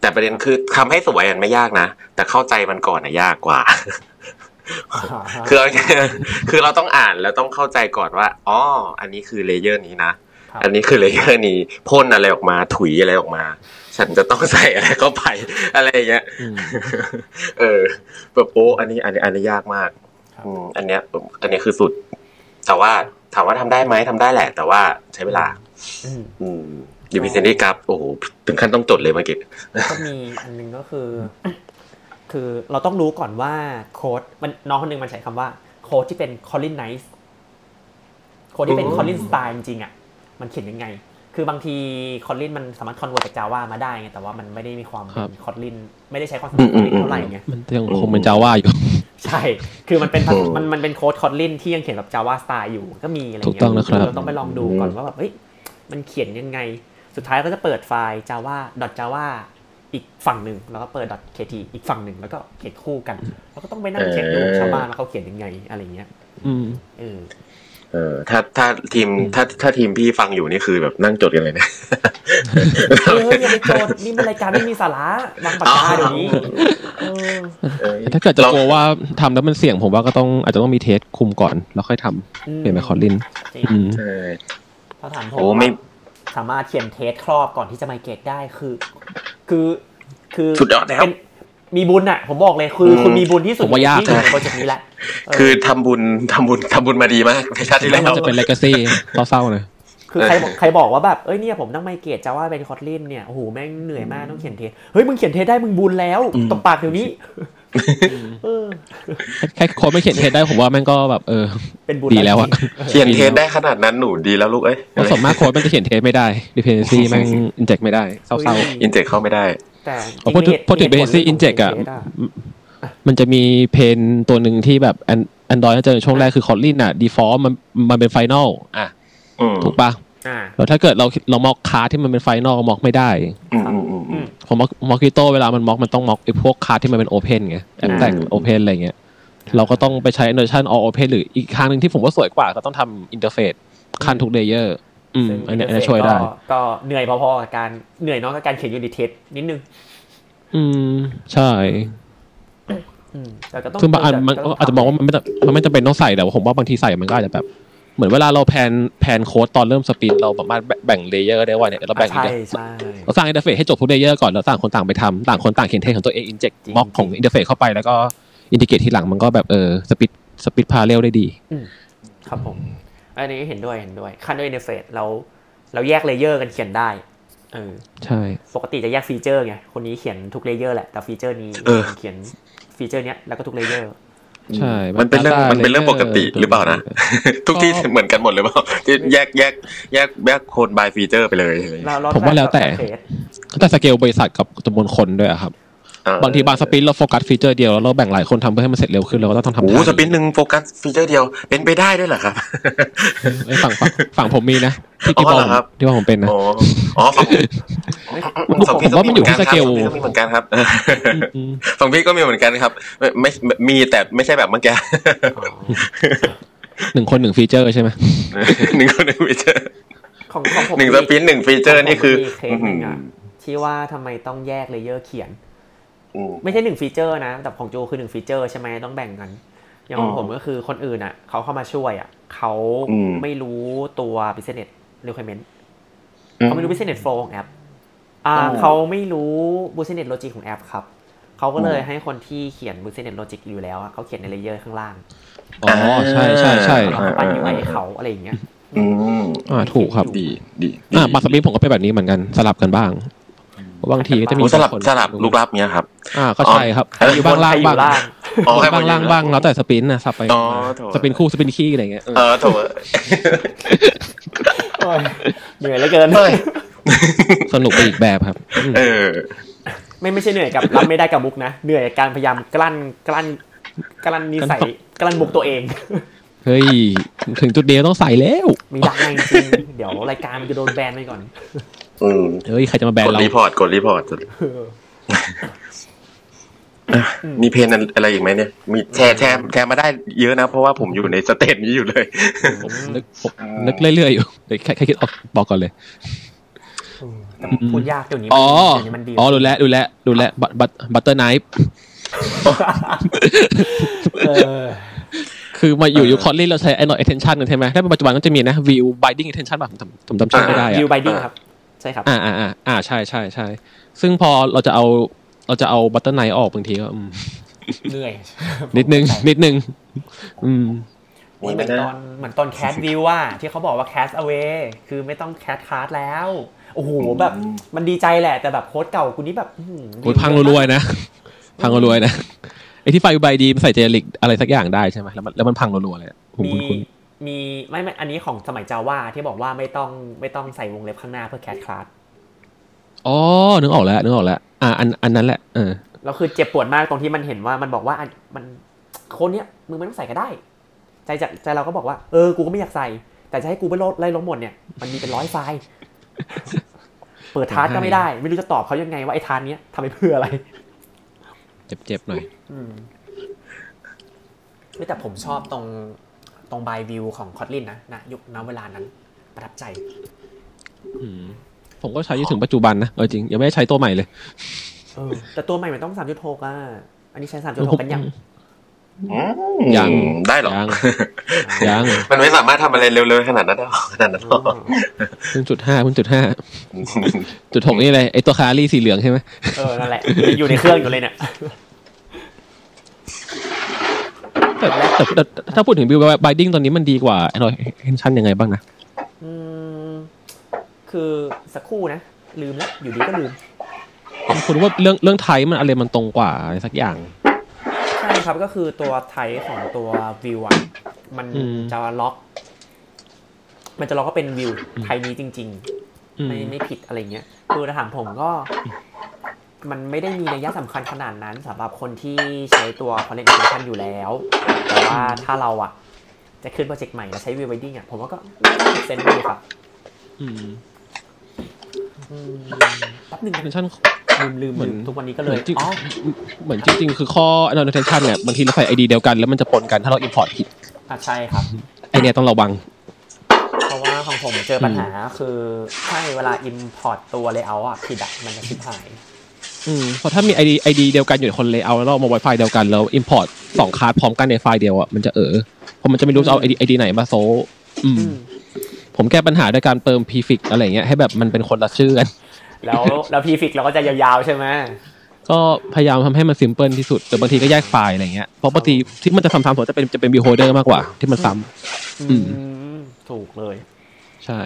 แต่ประเด็นคือทำให้สวยอันไม่ยากนะ แต่เข้าใจมันก่อนอะยากกว่าคือเอาง่ายๆคือเราต้องอ่านแล้วต้องเข้าใจก่อนว่าอ๋ออันนี้คือ layer นี้นะครับ อันนี้คือ layer นี้พ่นอะไรออกมาถุยอะไรออกมา ฉันจะต้องใส่อะไรเข้าไปอะไรอย่างเงี้ยอืมเออแบบโอ้อันนี้ อันนี้อันนี้ยากมากครับอืมอันเนี้ย อันเนี้ยคือสุด แต่ว่าถามว่าทำได้ไหมทำได้แหละ แต่ว่าใช้เวลา อืมอืมยูพิเซนดี้ครับโอ้โหถึงขั้นต้องจดเลยเมื่อกี้แล้วก็มีอันหนึงก็คือ คือเราต้องรู้ก่อนว่าโค้ดมันน้องคนหนึงมันใช้คำว่า โค้ดที่เป็น Kotlinize โค้ดที่เป็นอืม Kotlin style จริงๆอะ มันเขียนยังไง คือบางที Kotlin มันสามารถ convert จาก Java มาได้ไงแต่ว่ามันไม่ได้มีความเป็น Kotlin ไม่ได้ใช้ความสามารถ Kotlin เท่าไหร่ไงมันยังคงเป็นจาว่าอยู่ ใช่ คือมันเป็นอืมมันมันเป็นโค้ดคอ t ลินที่ยังเขียนแบบ Java สไตล์อยู่ก็มีอะไรถูกเงี้ยต้องนะครับ เราต้องไปลองดูก่อนว่าแบบเฮ้ยมันเขียนยังไง สุดท้ายก็จะเปิดไฟล์ java java อีกฝั่งหนึ่งแล้วก็เปิด kt อีกฝั่งหนึ่งแล้วก็เขียนคู่กัน แล้วก็ต้องไปนั่งเช็คดูเออชาวบ้านว่าเขาเขียนยังไงอะไรเงี้ย อืม เออ เออถ้าถ้าทีมถ้าถ้าทีมพี่ฟังอยู่นี่คือแบบนั่งจดกันเลยนะเอออย่าไปโจทย์นี่มันรายการไม่มีสาระบางปากกาเดี๋ยวนี้เออเออถ้าเกิดจะกลัวว่าทำแล้วมันเสี่ยงผมว่าก็ต้องอาจจะต้องมีเทสคุมก่อนแล้วค่อยทำเปลี่ยนไปคอร์ลินจริงอืมใช่ถ้าถามผมโอ้ไม่สามารถเขียน test ครอบก่อนที่จะ migrate ได้คือ คือคือสุดยอดแล้วเป็น มีบุญอะ ผมบอกเลยคืออมคุณมีบุญที่สุดผมว่ายากที่อยู่ในโปรเจกต์นี้แหละเคือทำบุญทำบุญทำบุญมาดีมากในชาติที่แล้แล้ววมันจะเป็น legacy เศร้าๆเลยคือใครบอกใครบอกว่าแบบเอ้ยเนี่ยผมต้อง migrate Java เป็น Kotlin เนี่ยโอ้โหแม่งเหนื่อยมากต้องเขียน test เฮ้ยมึงเขียน test ได้มึงบุญแล้วตบปากเดี๋ยวนี้เออ แค่โค้ดไม่เขียน test ได้ผมว่าแม่งก็แบบเออเป็นบุญดีแล้วอะจริงเขียน test ได้ขนาดนั้นหนูดีแล้วลูกเอ้ยเพราะส่วนมากโค้ดมันจะเขียน test ไม่ได้ dependency แม่ง inject ไม่ได้เศร้า inject เข้าไม่ได้แต่ๆพอพูดถึงพูดถึง dependency inject อะมันจะมี pain ตัวหนึ่งที่แบบ An- Android น่าจะช่วงแรกคือ Kotlin อะ default มันมันเป็น final อะอืมถูกปะอ่า แล้วถ้าเกิดเราเรา mock class ที่มันเป็น final mock ไม่ได้อืมอืมอืมอืมผม mock Mockito เวลามัน mock มันต้อง mock ไอ้พวกคาร์ที่มันเป็น open ไง abstract อืม open อะไรเงี้ยเราก็ต้องไปใช้ annotation all open หรืออีกทางหนึ่งที่ผมว่าสวยกว่าก็ต้องทำ interface คั่นทุก layer อืมซึ่งอันเนี้ยอัน interface เนี้ยช่วยได้ก็ก็เหนื่อยพอๆกับการเหนื่อยน้อยกับการเขียน unit test นิดนึง อืม ใช่อืมแต่ก็ต้องซึ่งบางอันมันต้อาจจะมองว่ามันไม่จำมันไม่จำเป็นต้องใส่แต่ว่าผมว่าบางทีใส่มันก็อาจจะแบบ เหมือนเวลาเรา plan plan โค้ดตอนเริ่ม sprint เราสามารถแบ่ง layer ได้ว่าเนี่ยเราแบ่งใช่ interface ใช่เราสร้าง interface ให้จบทุก layer ก่อนแล้วต่างคนต่างไปทำต่างคนต่างเขียน test ของตัวเอง inject จริง mock ของ interface เข้าไปแล้วก็ integrate ทีหลังมันก็แบบเออ sprint sprint parallel ได้ดีครับผมอันนี้เห็นด้วยเห็นด้วยคั่นด้วย interface เราเราแยก layer กันเขียนได้เออใช่ ปกติจะแยก feature ไงคนนี้เขียนทุก layer แหละแต่ feature นี้เออเขียน feature เนี้ยแล้วก็ทุก layer ใช่ มันเป็นเรื่อง data มันเป็นเรื่องปกติ layer หรือเปล่านะ ทุกที่ก็เหมือนกันหมดเลยเปล่าที่แยกแยกแยกแยกคน by feature ไปเลยอะไรอย่างเงี้ยเราเราผมว่าแล้วแต่ phase แต่สเกลบริษัทกับจำนวนคนด้วยอะครับเออ บางทีบาง sprint เราโฟกัส feature เดียวแล้วเราแบ่งหลายคนทำเพื่อให้มันเสร็จเร็วขึ้นเราก็ต้องทำโอ้โหท่า sprint หนึ่งโฟกัส feature เดียวเป็นไปได้ด้วยเหรอครับไอ้ฝั่งฝั่งฝั่งผมมีนะที่อ๋อที่บอกเหรอครับที่ว่าผมเป็นนะอ๋ออ๋อฝั่งไม่ฝั่งพี่ผมว่ามันอยู่ที่สเกลฝั่งพี่ก็มีเหมือนกันครับอืมฝั่งพี่ก็มีเหมือนกันครับ ไม่ไม่มีแต่ไม่ใช่แบบเมื่อกี้อ๋อหนึ่งคนหนึ่ง feature ใช่ไหมหนึ่งคนหนึ่ง feature ของของผมหนึ่ง sprint หนึ่ง feature นี่คือมีเคสหนึ่งอะที่ว่าทำไมต้องแยก layer เขียนอืม ไม่ใช่หนึ่ง feature นะ แต่ของโจคือหนึ่ง feature ใช่ไหมต้องแบ่งกัน อย่างของอืมผมก็คือคนอื่นอะเขาเข้ามาช่วยอะเขาอืมไม่รู้ตัว business requirement เขาไม่รู้ business flow ของแอปอ่าอืมเขาไม่รู้ business logic ของแอปครับเขาก็เลยอืมให้คนที่เขียน business logic อยู่แล้วอะเขาเขียนใน layer ข้างล่างอ๋อใช่ใช่ใช่แล้วก็ปั้น UI ให้เขาอะไรอย่างเงี้ยอืมอ่าถูกครับดีดีอ่าบาง sprint ผมก็เป็นแบบนี้เหมือนกันสลับกันบ้างเพราะ บางทีก็จะมีโอ้สลับคนสลับลูกลับเนี้ยครับอ่าก็ใช่ครับอ๋ออยู่ข้างล่างใครอยู่ข้างล่างอ๋อให้ข้างล่างบ้างแล้วแต่ sprint นะสับไปอ๋อโถ sprint คู่ sprint คี่อะไรเงี้ยเออเออโถโอ้ยเหนื่อยเหลือเกินเฮ้ยสนุกไปอีกแบบครับอืมเออ ไม่ไม่ใช่เหนื่อยกับรับไม่ได้กับมุกนะเหนื่อยกับการพยายามกลั้นกลั้นกลั้นนิสัยกลั้นมุกตัวเองเฮ้ย ถึงจุดเดียวต้องใส่แล้ว ไม่ได้จริงๆเดี๋ยวรายการมันจะโดนแบนไปก่อน อืมเฮ้ยใครจะมาแบนกดเรา report กด report มี pain อะไรอีกไหมเนี่ย มีแชร์แชร์แชร์มาได้เยอะนะ เพราะว่าผมอยู่ใน stage นี้อยู่เลย ผมนึกผมนึกเรื่อยๆอยู่เดี๋ยวแค่แค่คิดออกบอกก่อนเลยแต่พูดยากเดี๋ยวนี้อ๋อเดี๋ยวนี้มันดีอ๋อดูแลดูแลดูแลบัตบัต Butter Knife เออคือมาอยู่ยุค Kotlin เราใช้ Android Extension กันใช่ไหมถ้าเป็นปัจจุบันก็จะมีนะ View Binding Extension แบบผมจำผมจำชื่อไม่ได้อะ View Binding ครับ ใช่ครับอ่าอ่าอ่าอ่าใช่ใช่ใช่ซึ่งพอเราจะเอาเราจะเอา Butter Knife ออกบางทีก็อืมเหนื่อย นิดนึง นิดนึง อืมนี่เหมือนตอนเหมือนตอน cast view ว่าที่เขาบอกว่า cast เอา a y คือไม่ต้อง cast class แล้ว โอ้โหแบบมันดีใจแหละ แต่แบบโค้ดเก่ากูนี่แบบอื้อหือโอ้ยพังรวยๆนะ พังรวยๆนะไอที่ find by ID มันใส่ generic อะไรสักอย่างได้ใช่ไหมแล้วมันแล้วมันพังรัวๆเลยอะผมมีคุ้น มีไม่ไม่อันนี้ของสมัยจาว่าที่บอกว่าไม่ต้องไม่ต้องใส่วงเล็บข้างหน้าเพื่อ cast classๆอ๋อนึกออกแล้วนึกออกแล้ว อ่าอันอันนั้นแหละเออแล้วคือเจ็บปวดมากตรงที่มันเห็นว่ามันบอกว่าอันมันโค้ดเนี้ยมึงไม่ต้องใส่ก็ได้ ใจจะใจเราก็บอกว่าเออกูก็ไม่อยากใส่ แต่จะให้กูไปลดไล่ลบหมดเนี่ยมันมีเป็นร้อยไฟล์เปิดทาร์ก็ไม่ได้ ไม่รู้จะตอบเขายังไงว่าไอ้ทาร์เนี้ยทำไปเพื่ออะไร เจ็บๆหน่อยอืมเฮ้ยแต่ผมชอบตรงต รงบายวิวของคอตลินนะนะยุคนั้นเวลานั้น ประทับใจอืมผมก็ใช้อยู่ถึงปัจจุบันนะเอาจริงยังไม่ได้ใช้ตัวใหม่เลยเออแต่ตัวใหม่มันต้องสามจุดหกอะอันนี้ใช้สามจุดหกกันยังอืมยังได้เหรอยังยังมันไม่สามารถทำอะไรเร็วๆขนาดนั้นได้หรอขนาดนั้นหรอเพิ่งจุดห้าเพิ่งจุดห้าจุดหกนี่เลยไอตัวคารี่สีเหลืองใช่ไหมเออนั่นแหละอยู่ในเครื่องอยู่เลยเนี่ย แต่แต่แต่แต่ ถ้าพูดถึง View Binding ตอนนี้มันดีกว่า Android Extension ยังไงบ้างนะอืมคือสักครู่นะ ลืมแล้ว อยู่ดีก็ลืม คุณว่าเรื่องเรื่อง type มันอะไรมันตรงกว่าอะไรสักอย่าง ใช่ครับก็คือตัว type ของตัววิวอะมันอืมจะล็อก มันจะล็อกก็เป็นวิวไทยนี้จริงอืๆมไม่ไม่ผิดอะไรเงี้ยคือถ้าถามผมก็ มันไม่ได้มีนัยสำคัญขนาดนั้นสำหรับคนที่ใช้ตัว Content Extension อยู่แล้ว แต่ว่าถ้าเราอะ จะขึ้นโปรเจกต์ใหม่แล้วใช้ View Wedding อะผมว่าก็ไม่เซนดีครับอืมอืมแป๊บหนึงนะ Extension ลืมลืมเหมืลือนมทุกวันนี้ก็เหเลมือยนจริงอ๋อเหมือนจริง ๆ คือข้อ Android Extension เนี่ยบางทีเราใส่ ID เดียวกันแล้วมันจะปนกันถ้าเรา import ผิดอะใช่ครับไอเนี้ยต้องระวังเพราะว่าของผมเจอปัญหาคือใช่เวลา import ตัว layout อะผิดอะมันจะชิบหาย อืมเพราะถ้ามี ID ID เดียวกันอยู่ในคน layout แล้วเรามาไว้ไฟล์เดียวกันแล้ว import สองคลาสพร้อมกันในไฟล์เดียวอะมันจะเออเพราะมันจะไม่รู้จะเอา ID ID ไหนมาโซะอืมอืม ผมแก้ปัญหาด้วยการเติม prefix อะไรเงี้ยให้แบบมันเป็นคนละชื่อกันแล้วแล้วพีฟิกเราก็จะยาวๆใช่ไหมก็พยายามทำให้มัน simple ที่สุด แต่บางทีก็แยกไฟล์อะไรเงี้ยเพราะบางทีที่มันจะซ้ำๆผมจะเป็นจะเป็น beholder มากกว่า ที่มันซ้ำ อืมมถูกเลย ใช่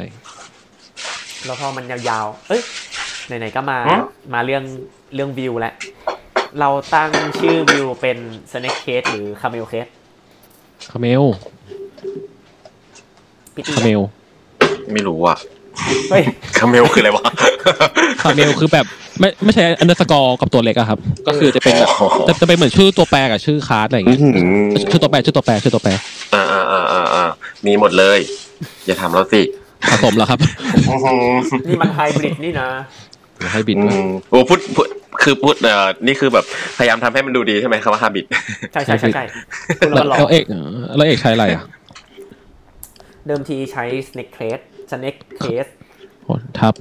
แล้วพอมันยาวๆ เอ้ยไหนๆก็มาฮะมาเรื่อง เรื่องวิวแล้วเราตั้งชื่อวิวเป็น snake case หรือ camel case camel พี่ตี camel ไม่รู้อะเฮ้ย camel คืออะไรวะ camel คือแบบไม่ไม่ใช่ underscore กับตัวเล็กอะครับ ก็คือจะเป็นแบบอ๋อ จะจะเป็นเหมือนชื่อตัวแปรกับชื่อคาร์ดอะไรอย่างอื้อเงี้ยหือชื่อตัวแปรชื่อตัวแปรชื่อตัวแปรอ่าอ่าอ่าอ่าอ่ามีหมดเลย อย่าถามเราสิผสมแล้วครับอื้อหือนี่มันไฮบริดนี่นะ ให้บิดอืด้วยมโอ้พูดพูดคือพูดเอ่อนี่คือแบบพยายามทำให้มันดูดีใช่ไหมคำว่าฮาบิตใช่ใช่ใช่ใช่คุณแล้วก็หลอกแล้วเอกแล้วเอกใช้อะไรอะ เดิมทีใช้ snake case snake case โอ้ทับ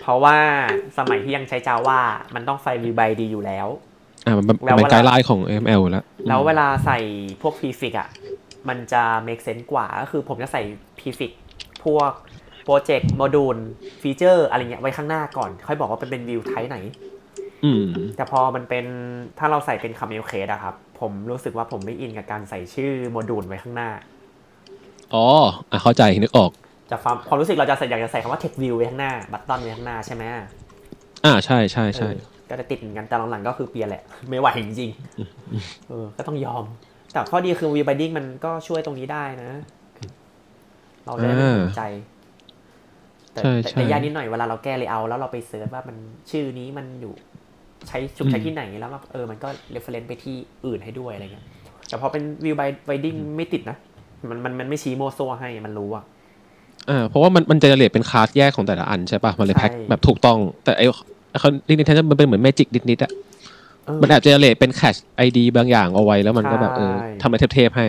เพราะว่าสมัยที่ยังใช้จาว่ามันต้องไฟวิวไบดีอยู่แล้วอ่ามันมันแล้วเป็นเวลาไกด์ไลน์ของ ML แล้ว แล้วเวลาใส่พวก prefix อะ มันจะ make sense กว่า ก็คือผมจะใส่ prefix พวก project module feature อะไรเงี้ยไว้ข้างหน้าก่อน ค่อยบอกว่าเป็นเป็น view type ไหนอืมแต่พอมันเป็นถ้าเราใส่เป็น camel case อะครับ ผมรู้สึกว่าผมไม่อินกับการใส่ชื่อโมดูลไว้ข้างหน้า อ๋ออะเข้าใจนึกออกจะความความรู้สึกเราจะใส่อยากจะใส่คำว่า text view ไว้ข้างหน้า button ไว้ข้างหน้าใช่ไหมอ่าใช่ใช่ใช่เออก็จะติดเหมือนกันแต่หลังๆก็คือเปลี่ยนแหละ ไม่ไหวจริงๆเออ ก็ต้องยอม แต่ข้อดีคือวีบ i ดิ้งมันก็ช่วยตรงนี้ได้นะ เราจะได้ไม่สนใจ แต่ใช่แต่ใช่แต่ยากนิดหน่อยเวลาเราแก้ layout แล้วเราไป search ว่ามันชื่อนี้มันอยู่ใช้ชุกใช้ที่ไหนแล้วมันเออมันก็ reference ไปที่อื่นให้ด้วยอะไรเงี้ยแต่พอเป็น View Binding ไม่ติดนะ มันมันมันไม่ชี้โมวซัวให้มันรู้อะอ่าเพราะว่ามันมันจะ generate เป็นคลาสแยกของแต่ละอันใช่ปะมันเลยแพ็คใช่แบบถูกต้อง แต่ไอ้ Kotlin Synthetic มันเป็นเหมือน magic นิดๆอะเออมันแอบ generate เป็น cache ID บางอย่างเอาไว้แล้วมันก็แบบเออใช่ทำมาเทปๆให้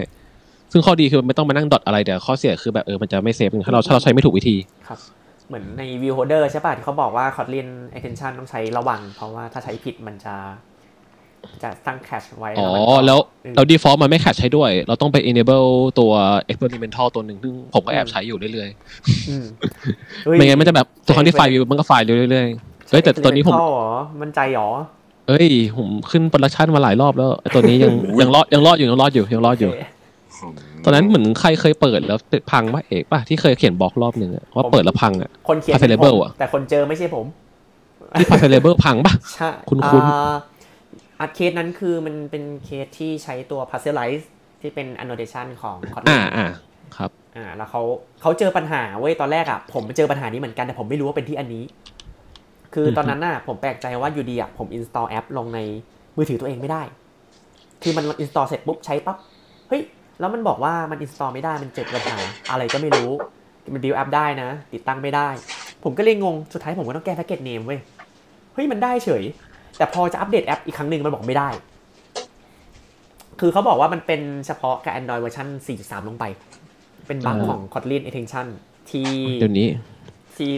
ซึ่งข้อดีคือมันไม่ต้องมานั่ง dot อะไรแต่ข้อเสียคือแบบเออมันจะไม่ safe ถ้าเราถ้าเราใช้ไม่ถูกวิธีครับ เหมือนใน view holder ใช่ป่ะที่เขาบอกว่า Kotlin extension ต้องใช้ระวัง เพราะว่าถ้าใช้ผิดมันจะจะตั้ง cache ไว้ อ๋อมันก็แล้วเออเรา default มันไม่ cache ใช้ด้วย เราต้องไป enable ตัว experimental ตัวหนึ่งซึ่งผมก็แอบใช้อยู่เรื่อยอืมๆไม่งั้นมันจะแบบตัว Kotlin ที่ find view มันก็ find เรื่อยๆเฮ้ยแต่ตัวนี้ผม experimental เหรอมั่นใจหรอเอ้ย ผมขึ้น production มาหลายรอบแล้วไอ้ตัวนี้ยังยังรอดยังรอดอยู่ยังรอดอยู่ยังรอดอยู่โอเค ตอนนั้นเหมือนใครเคยเปิดแล้วพังป่ะเอกป่ะที่เคยเขียนบล็อกรอบหนึ่งอะว่าเปิดแล้วพังอะคนเขียน Available เป็นผมอะแต่คนเจอไม่ใช่ผมที่ Parcelable พังป่ะใช่คุ้นๆอ่าอัดเคสนั้นคือมันเป็นเคสที่ใช้ตัว parcelize ที่เป็น annotation ของ Kotlin อ่าอ่าครับอ่าแล้วเขาเขาเจอปัญหาเว้ยตอนแรกอะผมเจอปัญหานี้เหมือนกันแต่ผมไม่รู้ว่าเป็นที่อันนี้ คือตอนนั้นน่ะผมแปลกใจว่าอยู่ดีอะผม install แอปลงในมือถือตัวเองไม่ได้ คือมัน install เสร็จปุ๊บใช้ปั๊บเฮ้ย แล้วมันบอกว่ามัน install ไม่ได้มันเจอปัญหาอะไรก็ไม่รู้มัน build app ได้นะ ติดตั้งไม่ได้ ผมก็เลยงงสุดท้ายผมก็ต้องแก้แพ็กเกจเนมเว้ยเฮ้ยมันได้เฉย แต่พอจะอัปเดตแอปอีกครั้งหนึ่งมันบอกไม่ได้ คือเขาบอกว่ามันเป็นเฉพาะกับ Android เวอร์ชัน4.3 ลงไป เป็นบั๊กอ่าของ Kotlin Extension ที่เดี๋ยวนี้ที่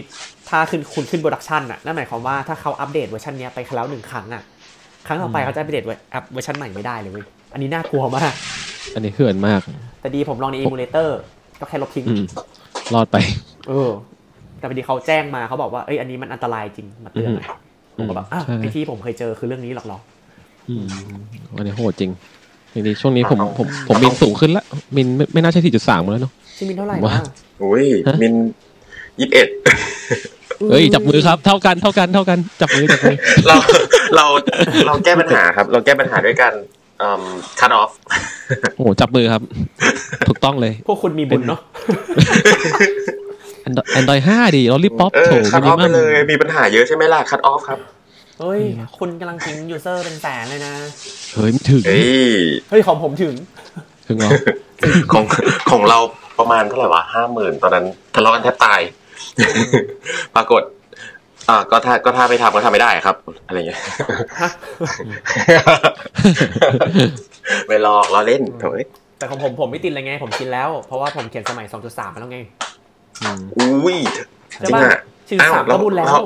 ถ้าขึ้นคุณขึ้น production อะนั่นหมายความว่าถ้าเขาอัปเดตเวอร์ชันเนี้ยไปแล้วหนึ่งครั้งอะ ครั้งต่อไปเขาจะอัปเดตแอปเวอร์ชันใหม่ไม่ได้เลยเว้ย อันนี้น่ากลัวมาก อันนี้เถื่อนมาก แต่ดีผมลองใน emulator ก็แค่ลบทิ้งอืมรอดไป เออ แต่พอดีเขาแจ้งมาเขาบอกว่าเอ้ยอันนี้มันอันตรายจริงมาเตือนหน่อยผมก็แบบอ้าวใช่ไอที่ผมเคยเจอคือเรื่องนี้หรอกเหรออืมอันนี้โหดจริงจริงๆช่วงนี้ผมผมผมมินสูงขึ้นละมินไม่ไม่น่าใช่สี่จุดสามแล้วเนาะชิมินเท่าไหร่ว่าวะอุ้ยฮะมินยี่สิบเอ็ดเฮ้ยจับมือครับเท่ากันเท่ากันเท่ากันจับมือจับมือเราเราเราแก้ปัญหาครับ เราแก้ปัญหาด้วยการอืม cut off โอ้โหจับมือครับ ถูกต้องเลย พวกคุณมีบุญเนาะแอนดรอยห้าดิเรารีบป๊อปเอโถอ cut มินิ off มัไปมเลย มีปัญหาเยอะใช่ไหมล่ะ cut off ครับ เฮ้ย คุณกำลังทิ้งยูเซอร์เป็นแสนเลยนะ เฮ้ยไม่ถึงเฮ้ยเฮ้ย ของผมถึง ถึงเหรอของของเราประมาณเท่าไหร่วะห้าหมื่นตอนนั้นทะเลาะกันแทบตาย ปรากฏ อ่าก็ถ้าก็ถ้าไม่ทำก็ทำไม่ได้ครับ อะไรเงี้ยฮะไม่หลอกเราเล่นโถ่เอ้ยแต่ของผมผมไม่ติดเลยไง ผมชินแล้ว เพราะว่าผมเขียนสมัย 2.3 มาแล้วไงอุ้ยจใช่ริงป่ะอะชื่อสามก็บุญแล้วเรา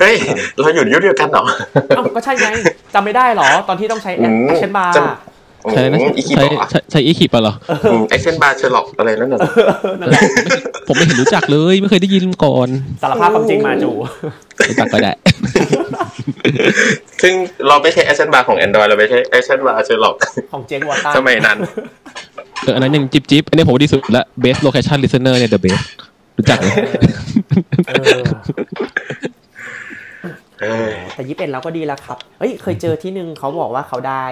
เฮ้ยเราอยู่ยุคเดียวกันเหรอเอ้าก็ใช่ไงจำไม่ได้เหรอ ตอนที่ต้องใช้อืมแอคชั่นบาร์จำ ใช่นะอีคิใช้บอกใช้ใช้อีคิปอะเหรอเอ็กเซนบาร์เชอร์ล็อกอะไรนั่นน่ะนั่นแหละผมไม่เห็นรู้จักเลยไม่เคยได้ยินก่อนสารภาพความจริงมาจูรู้จักก็ได้ ซึ่งเราไม่ใช่ Action Bar ของ Android เราไม่ใช่ ActionBarSherlock ของ Jake Wharton สมัยนั้นเอออันนั้นยังจิบจิบอันนี้ผมว่าดีสุดละ best location listener เนี่ย the best รู้จักไหมเออเออแต่ยี่สิบเอ็ดเราก็ดีแล้วครับ เฮ้ย เคยเจอที่หนึ่งเขาบอกว่าเขาได้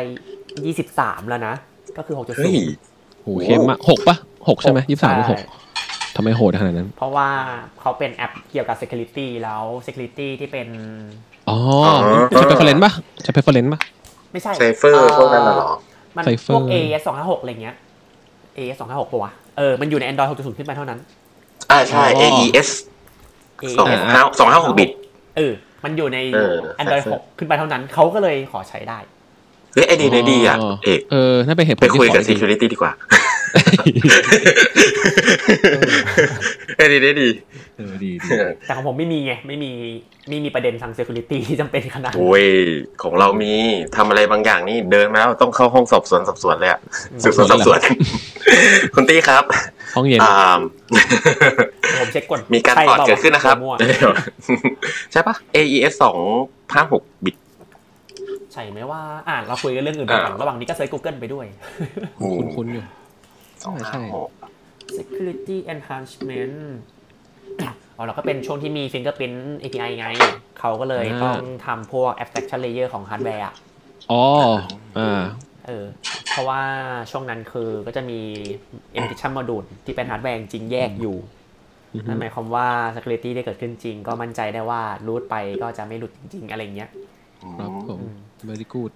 23แล้วนะ ก็คือเฮ้ย6.0โหเข้มมากหกปะหกใช่ไหมยี่สิบสามหรือหกใช่ทำไมโหดขนาดนั้น เพราะว่าเขาเป็นแอปเกี่ยวกับ security แล้ว security ที่เป็น อ๋อใช้ preference ปะใช้ preference ปะไม่ใช่ไซเฟอร์พวกนั้นน่ะเหรอ มัน Cypher พวก AES 256อะไรเงี้ย AES 256ปะวะ เออ มันอยู่ใน Android 6.0ขึ้นไปเท่านั้น อ่าใช่อ๋อ AES สอง AES ห้าสองห้าหกบิต เออ มันอยู่ในเออ Android ใช่6ขึ้นไปเท่านั้น เขาก็เลยขอใช้ได้ เฮ้ยไอดีในดีอะเอกเออน่าเป็นเหตุผลไปที่คุยกับขอ security ดีกว่าไอดีได้ดีเออดีดีแต่ของผมไม่มีไงไม่มีไม่มีประเด็นทาง security ที่จำเป็นขนาดนั้นโอ้ยของเรามีทำอะไรบางอย่างนี่เดินมาแล้วต้องเข้าห้องสอบสวนสอบสวนเลยอะสืบสวนสอบสวนคุณตี้ครับ ห้องเย็นอ่าผมเช็คก่อนมีการใช่ปลอดปล่วเกิดขึ้นนะครับมั่วใช่ปะ AES สองห้าหกบิต ใช่ไหมว่าอ่าเราคุยกันเรื่องอื่นไปก่อนอ่าระหว่างนี้ก็ search Google ไปด้วย คุ้นๆอยู่สองใช่ห้าหก security enhancement อ๋อแล้วก็เป็นช่วงที่มี Fingerprint API ไง เขาก็เลยอ่าต้องทำพวก abstraction layer ของฮาร์ดแวร์อะอ๋ออ่าเออ เพราะว่าช่วงนั้นคือก็จะมี encryption module ที่เป็นฮาร์ดแวร์จริงแยกอยู่อือฮึนั่นหมายความว่า security ได้เกิดขึ้นจริง ก็มั่นใจได้ว่า root ไปก็จะไม่หลุดจริง ๆ อะไรเงี้ยครับผม อืม very good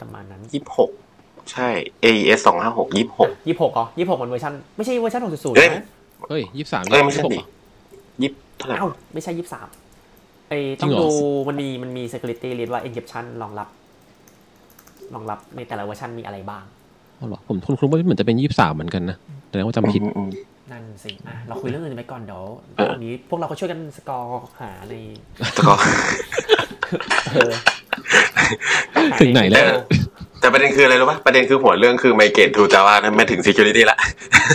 ประมาณนั้นยี่สิบหกใช่ AES สองห้าหกยี่สิบหกยี่หกเหรอยี่หกมันเวอร์ชันไม่ใช่เวอร์ชันหกจุดศูนย์เอ้ยนะเฮ้ยยี่สิบสามเอ้ยไม่ใช่ดิยี่เท่าไหร่เอ้าไม่ใช่ยี่สามไอ้ต้จริงเหรอดูมันมีมันมี security เรียกว่า encryption รองรับรองรับในแต่ละเวอร์ชันมีอะไรบ้างอ๋อเหรอผมคุ้นๆว่าเหมือนจะเป็นยี่สิบสามเหมือนกันนะแต่ว่าจำผิดอืมอืมนั่นสิอะเราคุยเรื่องอื่นไปก่อนเดี๋ยวเออวันนี้พวกเราก็ช่วยกันสกอร์หาในแต่ก็เออ ถึงไหนแล้ว แต่ประเด็นคืออะไรรู้ป่ะประเด็นคือหัวเรื่องคือไมเกตทูจาวานะไม่ถึง security ละ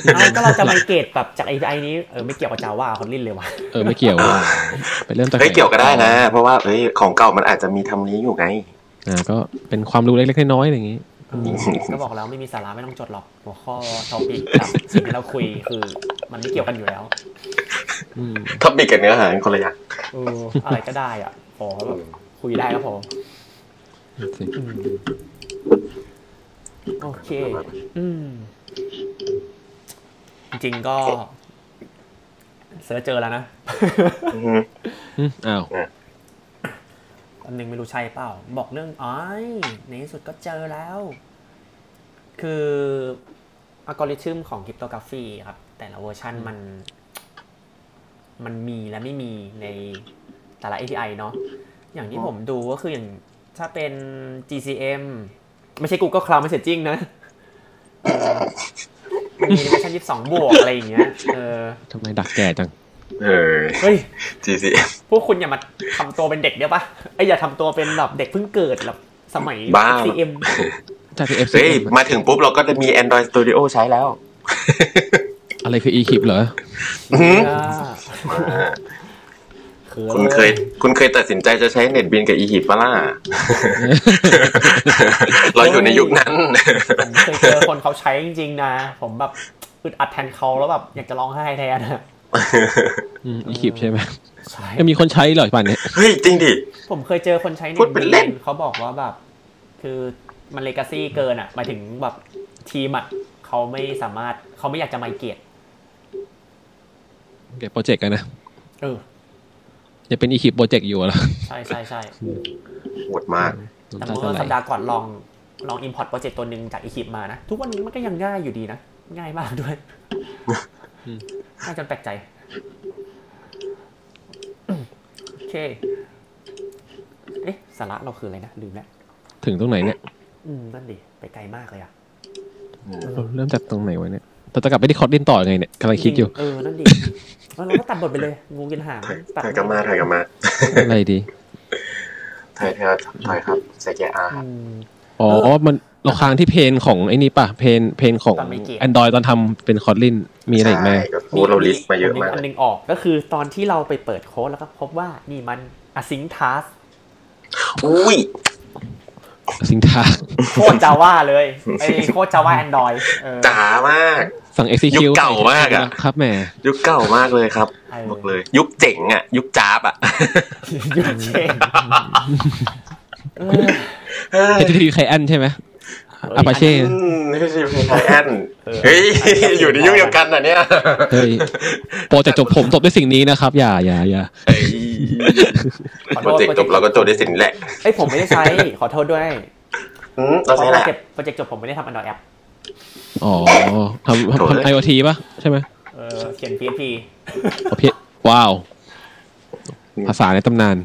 เอาก็เราจะไมเกตแบบจาก API นี้เออไม่เกี่ยวกับจาว่าคนลิ้นเลยว่ะเออไม่เกี่ยวว่ะไปเริ่มจากเฮ้ยเกี่ยวก็ได้นะ เพราะว่าเฮ้ยของเก่ามันอาจจะมีทำนี้อยู่ไงอ่าก็เป็นความรู้เล็กๆน้อยๆอะไรอย่างงี้เออก็บอกแล้วไม่มีสาระไม่ต้องจดหรอกหัวข้อทอปิกกับสิ่งที่เราคุยคือ มันไม่เกี่ยวกันอยู่แล้วอืมท็อปิกกับเนื้อหาเป็นคนละอย่างเอออะไรก็ได้อะพอแบบคุยได้ก็พอ สิอืมโอเค อืม จริงๆก็เสิร์ชเจอแล้วนะอือฮึอืมอ้าวอันหนึงไม่รู้ใช่เปล่า บอกเรื่องอ้อยในที่สุดก็เจอแล้ว คืออัลกอริทึมของ cryptography ครับ แต่ละเวอร์ชันมัน มันมีและไม่มีในแต่ละ API เนาะอย่างที่ผมดูก็คืออย่าง ถ้าเป็น GCM ไม่ใช่ Google Cloud Messaging นะเออมันมีในเวอร์ชัน22บวกอะไรอย่างเงี้ย เออทำไมดักแก่จัง เออ เฮ้ย GCM พวกคุณอย่ามาทำตัวเป็นเด็กได้ปะไอยอย่าทำตัวเป็นแบบเด็กเพิ่งเกิดแบบสมัยบ้า CM จากที่ FC เฮ้ย มาถึงปุ๊บเราก็จะมี Android Studio ใช้แล้ว อะไรคือ e-keep เหรออื้อหือ คือคุณเคย คุณเคยตัดสินใจจะใช้เน็ตบินกับ e-hip ปะล่ะเราอยู่ในยุคนั้นผมเคยเจอคนเขาใช้จริงๆนะ ผมแบบอึดอัดแทนเขาแล้วแบบอยากจะร้องไห้แทนอะอืม e-keep ใช่ไหมใช่ยังมีคนใช้เหรอป่านเนี้ยเฮ้ยจริงดิ ผมเคยเจอคนใช้พูดเป็นเล่นเขาบอกว่าแบบ คือมัน legacy เกินอะหมายถึงแบบทีมอะเขาไม่สามารถเขาไม่อยากจะ migrateเก็บโปรเจกต์กันนะเออ จะเป็น e-keep โปรเจกต์อยู่เหรอใช่ใช่ใช่โหดมากแต่น้ำตาเมื่อสัปดาห์ก่อนลองลอง import โปรเจกต์ตัวหนึ่งจาก Eclipse มานะ ทุกวันนี้มันก็ยังง่ายอยู่ดีนะ ง่ายมากด้วยอืมน่าจนแปลกใจโอเค เอ๊ะสาระเราคืออะไรนะลืมแล้วถึงตรงไหนเนี่ย อืมนั่นดิไปไกลมากเลยอะเราเริ่มจากตรงไหนวะเนี่ย เราจะกลับไปที่ Kotlin ต่อยังไงเนี่ยกำลังคิดอยู่ เออ นั่นดิแล้วเราก็ตัดบทไปเลย งูกินหางตัดถ่ายกลับมาถ่ายกลับมาอะไรดีถ่ายเธอถ่ายครับใส่แกอาอืมอ๋อเออมันเราค้างที่ pain ของไอ้นี่ป่ะ pain pain ของตอน migrate Android ตอนทำเป็น Kotlinมีอะไรอีกไหมใช่ก็พูดเราลิสต์มาเยอะมากอันหนึงออกก็คือตอนที่เราไปเปิดโค้ดแล้วก็พบว่านี่มัน async task อุ้ยสิงทาโคตรจาว่าเลยไอ้โคตรจาว่าแอนดรอยจ๋ามาก สั่ง execute ยุคเก่ามากอะครับแหมยุคเก่ามากเลยครับบอกเลย ยุคเจ๋งอะ ยุคจ้าบอะยุคเชนเออ HTTP client ใช่ไหม Apache อืมนี่คือซีไทแอนเฮ้ยอยู่ในยุคเดียวกันอะเนี่ยเฮ้ยโปรเจกต์จบผมจบด้วยสิ่งนี้นะครับ อย่าอย่าอย่าเฮ้ยโปรเจกต์จบเราก็จบได้สิ่งนี้แหละเอ้ยผมไม่ได้ใช้ขอโทษด้วยอืมเพราะเราใช้โปแหรเจกต์โปรเจกต์จบผมไม่ได้ทำ Android app อ๋อ ทำโถ่ทำ IoT ป่ะ ใช่ไหมเออเขียน PHP ประเภทว้าว ภาษาในตำนาน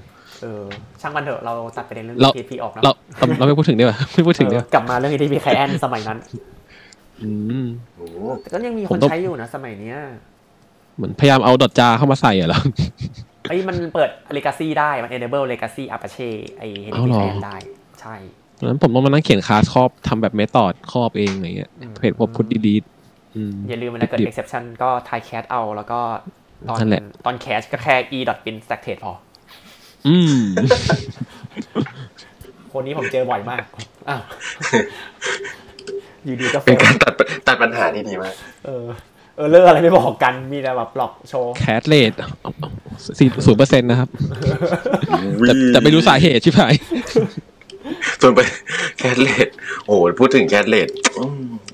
เออช่างมันเถอะเราตัดประเด็นเรื่อง เรา PHP ออกนะเราเราเราไม่พูดถึงดีกว่าไม่พูดถึงดีกเอว่าอกลับมาเรื่อง HTTP client สมัยนั้น อืม โอ้โหแต่ก็ยังมีผคมนต้อง ใช้อยู่นะ สมัยเนี้ยเหมือนพยายามเอาดอทจาเข้ามาใส่อะเหรอไอ้ยมันเปิด legacy ได้ มัน enable legacy Apache ไอ้ เอา HTTP เหรอ client ได้ ใช่ตอ นนั้นผมต้องมานั่งเขียนคลาสครอบทำแบบเมธอดครอบเองอะไรเงี้ยอืมเพจพวกพุทดีดีอืมอย่าลืมมันนะเกิดดิบ exception ก็ทายแคสเอาแล้วก็ตอนนั่นแหละตอนแคสก็แค่ e bin stack trace พอ อืม คนนี้ผมเจอบ่อยมาก อ้าวอยู่ดีก็เฟเป็นการตัดตัดปัญหาที่ดีมาก เออ error อะไรไม่บอกกัน มีแต่แบบหลอกโชว์ crash rate สี่ศูนย์เปอร์เซ็นต์นะครับ แต่แต่ไม่รู้สาเหตุใช่ไหม ส่วนไป crash rate โอ้โหพูดถึง crash rate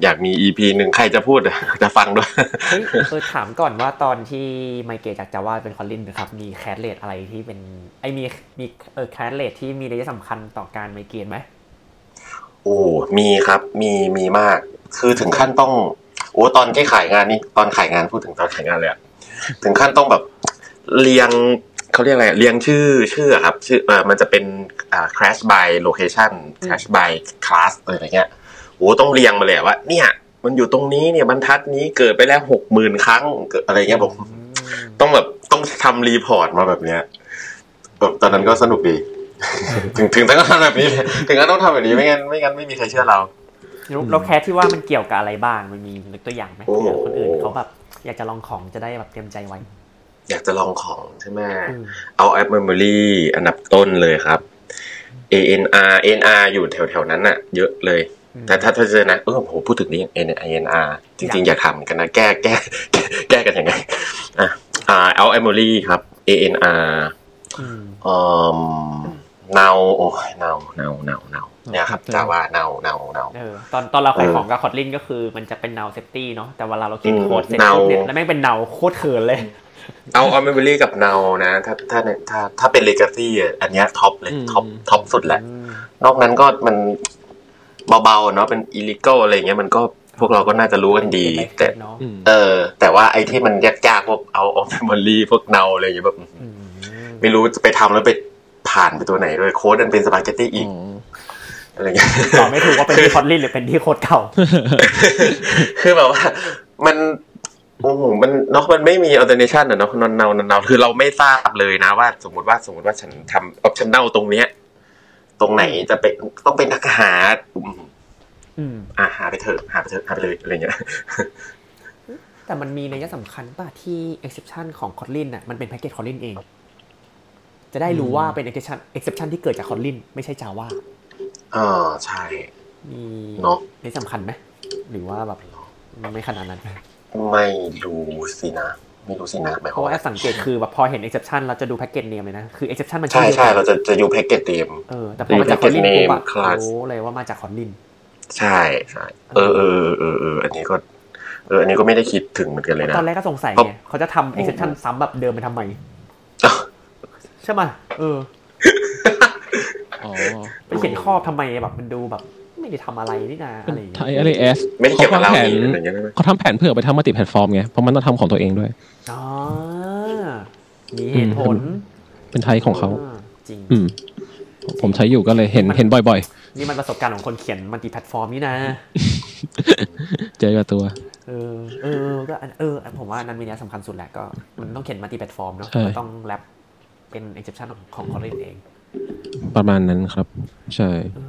อยากมี EP หนึ่งใครจะพูดอะจะฟังด้วยเฮ้ยเออถามก่อนว่าตอนที่ migrate จาก Java เป็น Kotlin นะครับ มี crash rate อะไรที่เป็นไอมีมีเออ crash rate ที่มีนัยสำคัญต่อการ migrate ไหมโอ้มีครับมีมีมาก คือถึงขั้นต้อง โอ้ตอนที่ขายงานนี่ตอนขายงานพูดถึงตอนขายงานเลยอะถึงขั้นต้องแบบเรียง เขาเรียกอะไรเรียงชื่อชื่ออะครับชื่อเออมันจะเป็นอ่า crash by location crash by class อะไรเงี้ยโอ้ต้องเรียงมาเลยอะว่า เนี่ย มันอยู่ตรงนี้เนี่ยบรรทัดนี้เกิดไปแล้วหกหมื่นครั้งเกิดอะไรเงี้ยผมต้องแบบต้องทำ report มาแบบเนี้ยแบบตอนนั้นก็สนุกดี ถึงถึงต้องทำแบบนี้เลยถึงก็ต้องทำแบบนี้ไม่งั้นไม่งั้นไม่มีใครเชื่อเราแล้วแล้ว crash ที่ว่ามันเกี่ยวกับอะไรบ้างมันมียกตัวอย่างไหมโอ้เผื่อคนอื่นเขาแบบอยากจะลองของจะได้แบบเตรียมใจไว้ อยากจะลองของใช่ไหมอืมเอาแอป Memory อันดับต้นเลยครับ ANR ANR อยู่แถวๆนั้นน่ะเยอะเลย แต่ถ้าถ้าเจอนะเออโหพูดถึงนี้ ANR จริง ๆ อยากทำเหมือนกันนะแก้แก้แก้แก้กันยังไงอะอ่าเอา Memory ครับ ANR อืมอืม now โอ้ย now now now now เนี่ยครับครับจาว่า now now now เออตอนตอนเราขายเออของกับ Kotlin ก็คือมันจะเป็น null safety เนาะแต่เวลาเราเขียนอืมโค้ดเสร็จ null ปุ๊บเนี่ยแล้วแม่งเป็น null โคตรเขินเลย เอา Out of Memory กับ null นะ ถ้าถ้าถ้าถ้าเป็น Legacy อะอันเนี้ย top เลย top top สุดแหละ นอกนั้นก็มันเบาๆเนาะเป็น illegal อะไรอย่างเงี้ยมันก็พวกเราก็น่าจะรู้กันดี แต่เนาะอืมเออ แต่ว่าไอ้ที่มันยากๆพวก out of memory พวก null อะไรอย่างเงี้ยแบบอืมไม่รู้จะไปทำแล้วไปผ่านไปตัวไหนด้วยโค้ดมันเป็นสปาเกตตี้อีกอ๋ออะไรเงี้ยตอบไม่ถูกว่าเป็นที่คอตลินหรือเป็นที่โค้ดเก่า คือแบบว่า มัน โอ้โหมันเนาะมันไม่มี alternation อะเนาะนอนเนานอนเนาคือเราไม่ทราบเลยนะว่า สมมติว่าสมมติว่าฉันทำ optional ตรงเนี้ย ตรงไหนจะเป็นต้องเป็นนักหาอืมอืมอะหาไปเถอะหาไปเถอะหาไปเลยอะไรเงี้ยแต่มันมีนัยสำคัญป่ะที่ exception ของ Kotlin น่ะมันเป็นแพ็กเกจ Kotlin เอง จะได้รู้ว่าเป็น exception exception ที่เกิดจาก Kotlin ไม่ใช่ Java อ่าใช่มีเนอะนัยสำคัญไหมหรือว่าแบบไม่ขนาดนั้น ไม่รู้สินะ ไม่รู้สินะหมายเพความราะว่าว่าแอปสังเกตคือแบบพอเห็น exception เราจะดูแพ็กเกจเนมเลยนะคือ exception มันใช่อดียวใช่กันเราจะจะอยู่แพ็กเกจเต็มเออแต่พอมาจาก package Kotlin ปุ๊บอะ name class รู้เลยว่ามาจาก Kotlin ใช่ใช่เออเออเออเออเอออันนี้ก็เอออันนี้ก็ไม่ได้คิดถึงเหมือนกันเลยนะตอนแรกก็สงสัยเพราะไงเขาจะทำ exception ซ้ำแบบเดิมไปทำไมอ้าวใช่ไหมเอออ๋อไปเขียนครอบทำไมแบบมันดูแบบ ไม่ได้ทำอะไรนี่นาเป็อะนไรอย่างไทเงี้ยยอะไรเอสไม่ได้เกี่ยวกับเราแผนนี่อะไรอย่างเงี้ยใช่ไหมเขาทำแผนเพื่อไปทำมัลติแพลตฟอร์มไง เพราะมันต้องทำของตัวเองด้วย อ๋อมีเหตุผลเป็นไทยของเขาอ่จริง อืม ผมใช้อยู่ก็เลยเห็นเห็นบ่อยนี่มันประสบการณ์ของคนเขียนมัลติแพลตฟอร์มนี่นะ ๆ เจอกับตัว เออ เออ ก็อันเอออันผมว่าอันนั้นมีนัยสำคัญสุดแหละก็ มันต้องเขียน multiplatform เนาะใช่ ก็ต้อง wrap เป็น exception ของของ Kotlin เองประมาณนั้นครับ ใช่โอ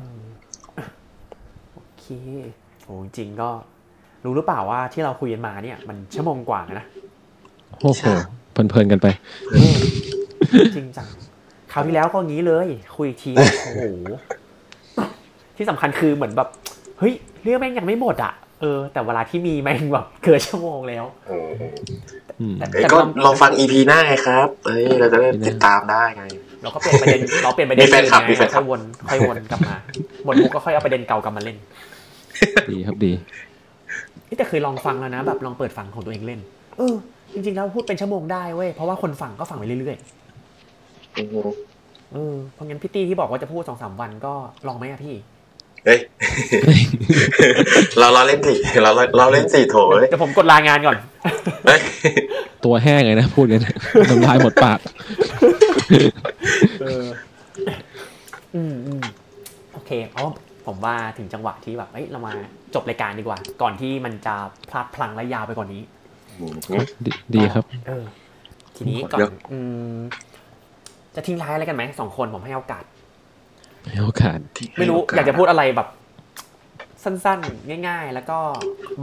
เคโหจริงๆก็รู้หรือเปล่าว่าที่เราคุยกันมาเนี่ย มันชั่วโมงกว่านะโอ้โหเพลินๆกันไป จริงจังคราวที่แล้วก็งี้เลย คุยอีกทีโอ้โหที่สำคัญคือเหมือนแบบเฮ้ยเรื่องแม่งยังไม่หมดอะเออ แต่เวลาที่มีแม่งแบบเกินชั่วโมงแล้วเอออืมแต่เอ้ยแต่ก็เราลองฟังอีพีหน้าไงครับเอ้ยเราจะได้ติดตามได้ไง เราก็เปลี่ยนประเด็นเราเปลี่ยนประเด็นมีแฟนคลับอื่ไงมีแฟนคลัค่อบยวนค่อยวนกลับมาหมดมุกก็ค่อยเอาประเด็นเก่ากลับมาเล่น ดีครับดีเอ้ยแต่เคยลองฟังแล้วนะ แบบลองเปิดฟังของตัวเองเล่น เออ จริงๆแล้วพูดเป็นชั่วโมงได้เว้ยเพราะว่าคนฟังก็ฟังไปเรื่อยอือฮึๆเออเพราะงั้นพี่ตี้ที่บอกว่าจะพูดสองสามวันก็ลองไหมอะพี่เฮ้ยเราเราเล่นสี่เราเราเราเล่นสี่โถเอ้ยเดี๋ยวผมกดลางานก่อนเฮ้ยตัวแห้งเลยนะพูดกันน้ำลายหมดปากเอออืมอืมโอเคเพราะ ผมว่าถึงจังหวะที่แบบเอ้ยเรามาจบรายการดีกว่า ก่อนที่มันจะพลาดพลังและยาวไปกว่านี้ ดีดีครับ เออ ทีนี้ก่อเดี๋นยวอืมจะทิ้งท้ายอะไรกันไหมสองคนผมให้โอกาสให้โอกาสไม่รู้อยากจะพูดอะไรแบบ สั้นๆ ง่าย ๆ แล้วก็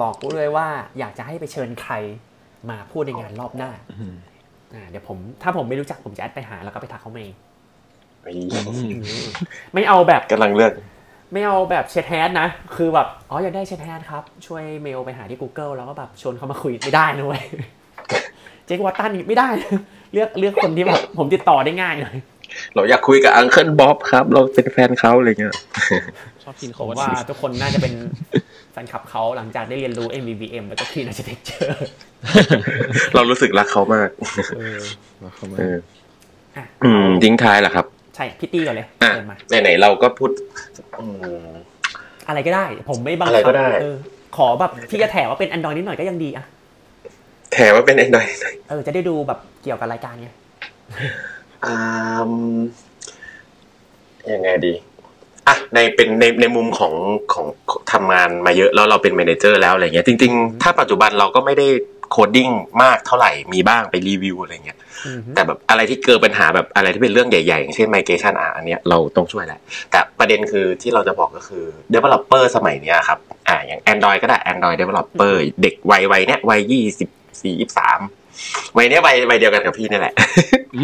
บอกด้วยว่า อยากจะให้ไปเชิญใครมาพูดในงานรอบหน้าอืมอ่าเดี๋ยวผม ถ้าผมไม่รู้จักผมจะแอดไปหาแล้วก็ไปทักเขาเองเฮ้ยอืมไม่เอาแบบกำลังเลือก ไม่เอาแบบเชทแฮดนะ คือแบบ อ๋ออยากได้เชทแฮดครับ ช่วยเมลไปหาที่ Google แล้วก็แบบชวนเขามาคุยไม่ได้นะเว้ยเจ๊กวัตตันนี่ไม่ได้ เลือกเลือกคนที่แบบผมติดต่อได้ง่ายหน่อยเราอยากคุยกับอังเคิลบ๊อบครับ เราเป็นแฟนเขาอะไรเงี้ยชอบกินผโค้มดว่าทุกคนน่าจะเป็นแฟนคลับเขาหลังจากได้เรียนรู้ MVVM แล้วก็ Clean Architecture เรารู้สึกรักเขามากเออเข้ามาเอออะอืมทิ้งท้ายแหละครับ ใช่พี่ตี้ก่อนเลยอะเดินมาไหนๆเราก็พูดอืมอะไรก็ได้ ผมไม่บังอะไรคัก็ได้เออขอแบบที่จะแถว่าเป็น Android นิดหน่อยก็ยังดีอะแถมว่าเป็นไอ้หน่อยเออจะได้ดูแบบเกี่ยวกับรายการไงอืมยังไงดีอะในเป็นในในมุมของของทำงานมาเยอะแล้วเราเป็น manager แล้วอะไรเงี้ยจริง ๆ ถ้าปัจจุบันเราก็ไม่ได้ coding มากเท่าไหร่มีบ้างไปรีวิวอะไรเงี้ยอือฮึ แต่แบบอะไรที่เกิดปัญหาแบบอะไรที่เป็นเรื่องใหญ่ๆอย่างเช่น migration อะอันเนี้ยเราต้องช่วยแหละ แต่ประเด็นคือที่เราจะบอกก็คือ developer สมัยเนี้ยครับอ่าอย่าง Android ก็ได้ Android developer เด็กวัยวัยเนี้ยวัยยี่สิบสี่ยี่สามวัยเนี้ยวัยวัยเดียวกันกับพี่นี่แหละอื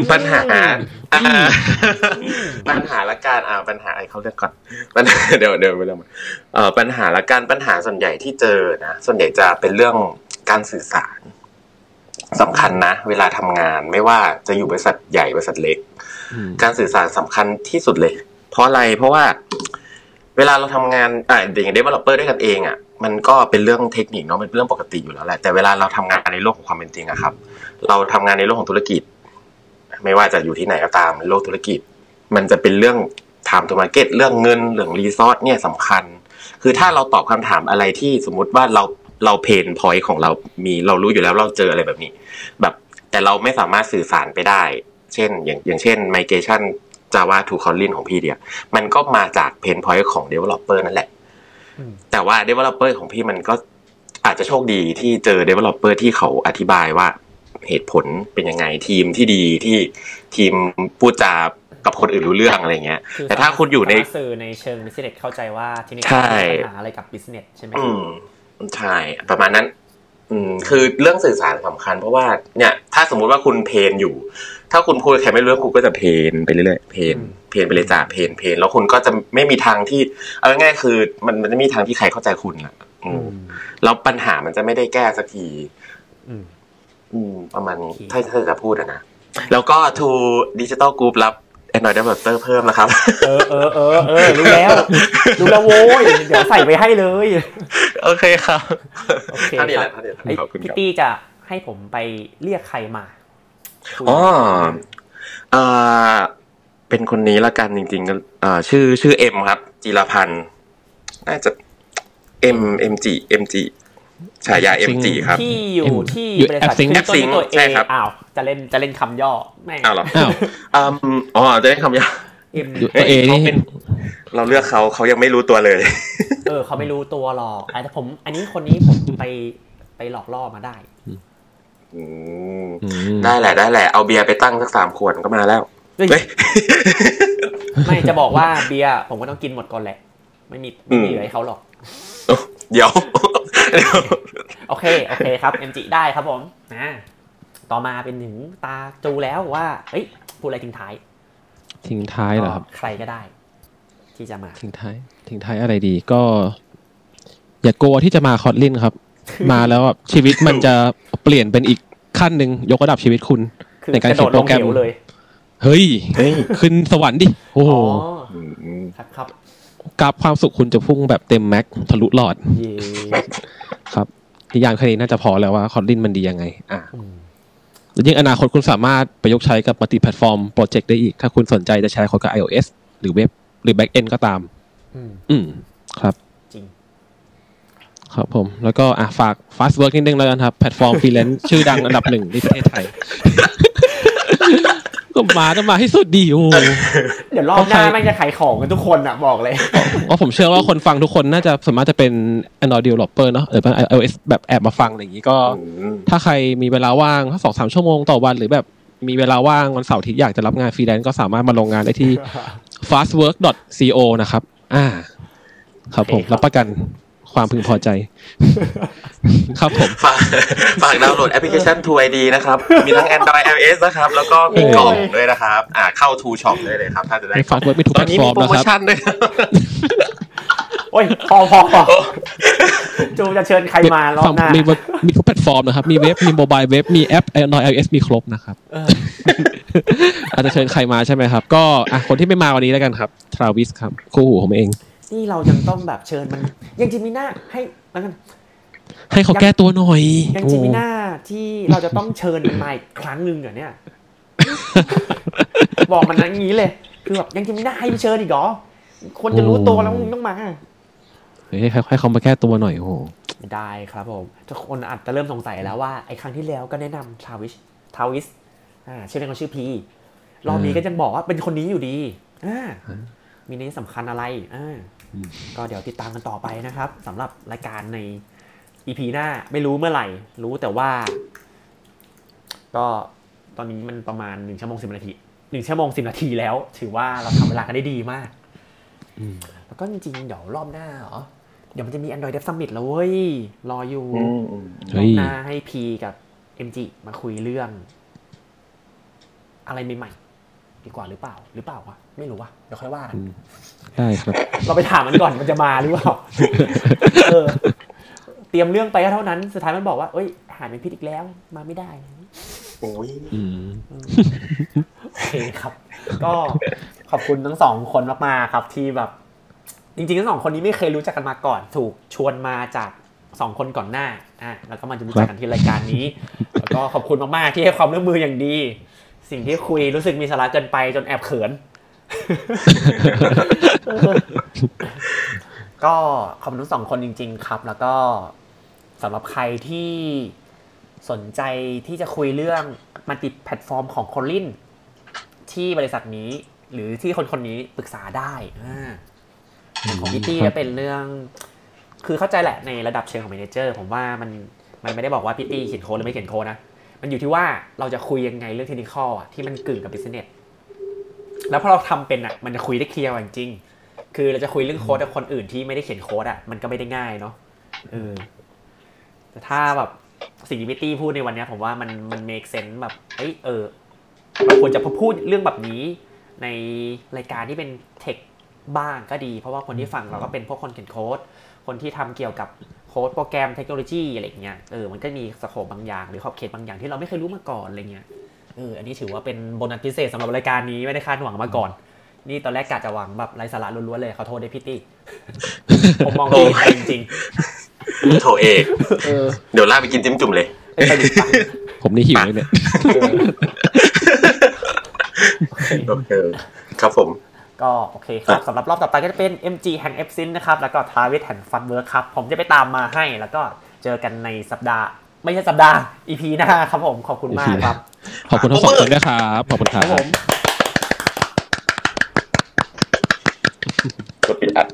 มปัญหาอ่าปัญหาละการอ่าปัญหาไอ้เขาเรียกก่อนปัญหาเดี๋ยวเดี๋ยวไปเรื่องมาเอ่อปัญหาละการปัญหาส่วนใหญ่ที่เจอนะส่วนใหญ่จะเป็นเรื่องการสื่อสาร สำคัญนะ เวลาทำงานไม่ว่าจะอยู่บริษัทใหญ่บริษัทเล็กอืมการสื่อสารสำคัญที่สุดเลย เพราะอะไรเพราะว่า เวลาเราทำงานอ่าอย่าง developer ด้วยกันเองอะมันก็เป็นเรื่องเทคนิคเนาะเป็นเรื่องปกติอยู่แล้วแหละแต่เวลาเราทำงานในโลกของความเป็นจริงอะครับ เราทำงานในโลกของธุรกิจ ไม่ว่าจะอยู่ที่ไหนก็ตามในโลกธุรกิจ มันจะเป็นเรื่อง time to market เรื่องเงินเรื่อง resource เนี่ยสำคัญ คือถ้าเราตอบคำถามอะไรที่สมมุติว่าเรา เรา pain point ของเรามีเรารู้อยู่แล้วเราเจออะไรแบบนี้ แบบแต่เราไม่สามารถสื่อสารไปได้ เช่น อย่างอย่างเช่น migration Java to Kotlin ของพี่เดียมันก็มาจากเพนพอยต์ของ developer นั่นแหละอืมแต่ว่า developer ของพี่มันก็อาจจะโชคดีที่เจอ developer ที่เขาอธิบายว่าเหตุผลเป็นยังไงทีมที่ดีที่ทีมพูดจากับคนอื่นรู้เรื่องอะไรเงี้ยคือแต่ถ้าคุณอยู่ในสามารถสื่อในเชิง business เข้าใจว่าเทคนิคใช่มีปัญหาอะไรกับ business ใช่ไหมอืม ใช่ประมาณนั้น อืมคือเรื่องสื่อสารสำคัญ เพราะว่าเนี่ย ถ้าสมมุติว่าคุณเพนอยู่ ถ้าคุณพูดกับใครไม่รู้เรื่องคุณก็จะเพนไปเรื่อยๆเพนเพนไปเลยจ้าเพนเพนแล้วคุณก็จะไม่มีทางที่ เอาง่ายๆคือ มันมันจะมีทางที่ใครเข้าใจคุณอะอือืมมแล้วปัญหามันจะไม่ได้แก้สักทีอืมอืมประมาณนี้โอเคถ้าถ้าจะพูดอะนะแล้วก็ to digital group รับ Android developer เพิ่มนะครับ เออเออเออเออรู้แล้ว รู้แล้วโว้ย เดี๋ยวใส่ไปให้เลย โอเคครับโอเคเท่านี้แหครับเท่านี้แหละไอ้ขอบคุณพี่ครับตี้จะให้ผมไปเรียกใครมาคุยอ๋อเอ่อเป็นคนนี้ละกันจริงๆก็เอ่อชื่อชื่อเอ็มครับ จิรพันธ์น่าจะเอ็มเอ็มจีเอ็มจี ฉายาเอ็มจีครับ ที่อยู่ที่อยู่บริษัท Appsynth ขึ้นต้นด้วยตัว A ใช่ครับอ้าวจะเล่นจะเล่นคำย่อแม่งอ้าวเหรออ้าวอืมอ๋อจะได้คำยาวเอ็มอยู่ตัวเอนี่ขาป็เราเลือกเขาเขายังไม่รู้ตัวเลย เออ เขาไม่รู้ตัวหรอกแต่ผม อันนี้คนนี้ผมไปไปหลอกล่อมาได้อืมอืมได้แหละได้แหละ เอาเบียร์ไปตั้งสักสามขวดก็มาแล้วเฮ้ยเฮ้ยไม่จะบอกว่าเบียร์ผมก็ต้องกินหมดก่อนแหละ ไม่มีอืไม่มมีเหลือให้เขาหรอก เดี๋ยวเดี๋ยว โอเค โอเคครับ MG ได้ครับผมอ่าต่อมาเป็นถึงตาจูแล้วว่าเอ้ยพูดอะไรทิ้งท้าย ทิ้งท้ายเหรอครับก็ใครก็ได้ ที่จะมา ทิ้งท้าย ทิ้งท้ายอะไรดีก็ อย่ากลัวที่จะมาคอร์ลินครับ มาแล้วอะชีวิตมันจะเปลี่ยนเป็นอีกขั้นหนึ่งยกระดับชีวิตคุณคือในการกระโดดเขียนโปลรงแกรมเหวเลยเฮ้ยเฮ้ยขึ้นสวรรค์ดิ โอ้โหอ๋ออืมครับครับกราฟความสุขคุณจะพุ่งแบบเต็มแม็กทะลุหลอดเย่ ครับนิยามแค่นี้น่าจะพอแล้วว่า Kotlin มันดียังไง อะอืมแล้วยิ่งอนาคตคุณสามารถประยุกต์ใช้กับ multiplatform project ได้อีก ถ้าคุณสนใจจะใช้โค้ดกับ iOS หรือเว็บ หรือ Backend ก็ตามอืมอืมครับ จริง ครับผม แล้วก็อะฝาก Fastwork นิดนึงแล้วกันครับ แพลตฟอร์มฟรีแลนซ์ชื่อดังอันดับหนึ่งในประเทศไทย ก็มาต้องมาให้สุดดีโอ้โหเดี๋ยวรอบหน้าโอเคแม่งจะขายของกันทุกคนอะบอกเลยเพราะผมเชื่อว่าคนฟังทุกคนน่าจะสามารถจะเป็น Android developer เนอะหรือเป็น iOS แบบแอบมาฟังอะไรอย่างนี้ก็อืมถ้าใครมีเวลาว่างสองสามชั่วโมงต่อวันหรือแบบมีเวลาว่างวันเสาร์อาทิตย์ที่อยากจะรับงานฟรีแลนซ์ก็สามารถมาลงงานได้ที่ fastwork.co นะครับ อ่า ครับผมโอเคครับรับประกัน คความพึงพอใจ ครับผม ฝากฝากดาวน์โหลดแอปพลิเคชัน True ID นะครับ มีทั้ง Android iOS นะครับ แล้วก็มีกล่องด้วยนะครับ อ่าเข้า True Shop ได้เลยครับ ถ้าจะได้ให้ฝากไว้ไม่ทุกตแพอลนตนี้ฟอมีร์มโปรนะโมครับชั่นด้วยโอ้ยพอพอพอจูจะเชิญใครมารอบฝั่งหน้ามีเว็บมีทุกแพลตฟอร์มนะครับ มีเว็บ มีโมบายเว็บ มีแอป Android iOS มีครบนะครับเอออาจจะเชิญใครมาใช่ไหมครับ ก็อะคนที่ไม่มาวันนี้แล้วกันครับทราวิสครับคู่หูผมเอง นี่เรายังต้องแบบเชิญมัน ยังจิมีหน้าให้แล้วกันให้เขาแก้ตัวหน่อยยังจิมีหน้าที่เราจะต้องเชิญมันมาอีกครั้งหนึ่งเหรอเนี่ย บอกมันอย่างนี้เลย คือแบบยังจะมีหน้าให้เชิญอีกเหรอคนจะรู้ตัวแล้วมึงต้องมาเฮ้ยให้ให้เขามาแก้ตัวหน่อยโอ้โหไม่ได้ครับผมทุกคนอาจจะเริ่มสงสัยแล้วว่าไอ้ครั้งที่แล้วก็แนะนำทาวิชทาวิสอ่าชื่อเล่นเขาชื่อพีรอบนี้ก็ยังบอกว่าเป็นคนนี้อยู่ดีอ่ามีนี้สำคัญอะไรอ่า ก็เดี๋ยวติดตามกันต่อไปนะครับสำหรับรายการในอีพีหน้าไม่รู้เมื่อไหร่ รู้แต่ว่า ก็ตอนนี้มันประมาณหนึ่งชั่วโมงสิบนาทีหนึ่งชั่วโมงสิบนาทีแล้ว ถือว่าเราทำเวลากันได้ดีมากอืมแล้วก็จริงๆ เดี๋ยวรอบหน้าเหรอ เดี๋ยวมันจะมี Android Dev Summit แล้วเว้ย รออยู่อืมอืมรเฮ้อยบหน้าให้ P กับ MG มาคุยเรื่อง อะไรใหม่ๆ ดีกว่าหรือเปล่า หรือเปล่าวะไม่รู้วะเดี๋ยวค่อยว่ากันอืมได้ครับ เราไปถามมันก่อนมันจะมาหรือเปล่าเออ เตรียมเรื่องไปก็เท่านั้น สุดท้ายมันบอกว่า เอ้ยหายเป็นพิษอีกแล้ว มาไม่ได้โอ้ยอืมโอเคครับ ก็ขอบคุณทั้งสองคนมากๆครับ ที่แบบ จริงๆทั้งสองคนนี้ไม่เคยรู้จักกันมาก่อน ถูกชวนมาจากสองคนก่อนหน้าอะแล้วก็มารู้จักกันที่รายการนี้ แล้วก็ขอบคุณมากๆที่ให้ความร่วมมืออย่างดี สิ่งที่คุยรู้สึกมีสาระเกินไปจนแอบเขิน ก็ขอบคุณทั้งสองคนจริง ๆ ครับ แล้วก็สำหรับใครที่สนใจที่จะคุยเรื่อง multiplatform ของ Kotlin ที่บริษัทนี้ หรือที่คนคนนี้ปรึกษาได้อ่าอย่างของพี่ตี้ครับก็เป็นเรื่อง คือเข้าใจแหละในระดับเชิงของ manager ผมว่ามันมันไม่ได้บอกว่าพี่ตี้เขียนโค้ดหรือไม่เขียนโค้ดนะ มันอยู่ที่ว่าเราจะคุยยังไงเรื่อง technical อะที่มันกึ่งกับ business แล้วพอเราทำเป็นอะมันจะคุยได้เคลียร์จริง คือเราจะคุยเรื่องโค้ดกับคนอื่นที่ไม่ได้เขียนโค้ดอะมันก็ไม่ได้ง่ายเนาะเออแต่ถ้าแบบสิ่งที่พี่ตี้พูดในวันนี้ผมว่ามันมัน make sense แบบเอ้ยเออเราควรจะพูดเรื่องแบบนี้ในรายการที่เป็นเทคบ้างก็ดี เพราะว่าคนที่ฟังเราก็เป็นพวกคนเขียนโค้ด คนที่ทำเกี่ยวกับ ค้ดโปรแกรมเทคโนโลยีอะไรอย่างเงี้ยเออมันก็มีสโคปบางอย่างหรือขอบเขตบางอย่างที่เราไม่เคยรู้มาก่อนอะไรเงี้ยเอออันนี้ถือว่าเป็นโบนัสพิเศษสำหรับรายการนี้ไม่ได้คาดหวังมาก่อน นี่ตอนแรกกะจะหวังแบบไร้สาระล้วนๆเลยขอโทษด้วยพี่ตี้ผมมองพี่ไปจริงโถเอกๆเออเดี๋ยวลากไปกินจิ้มจุ่มเลยไปไปดิปะผมนี่หิวเลยเนี่ย โอเค ครับผม ก็โอเคครับสำหรับรอบต่อไปก็จะเป็น MG แห่ง f s i n นะครับแล้วก็ Travis แห่ง Fun Work ครับผมจะไปตามมาให้แล้วก็เจอกันในสัปดาห์ ไม่ใช่สัปดาห์ EP หน้าครับผมขอบคุณมากครับ ขอบคุณทั้งสองคนด้วยครับขอบคุณคครัรับบผม กดปิดอัด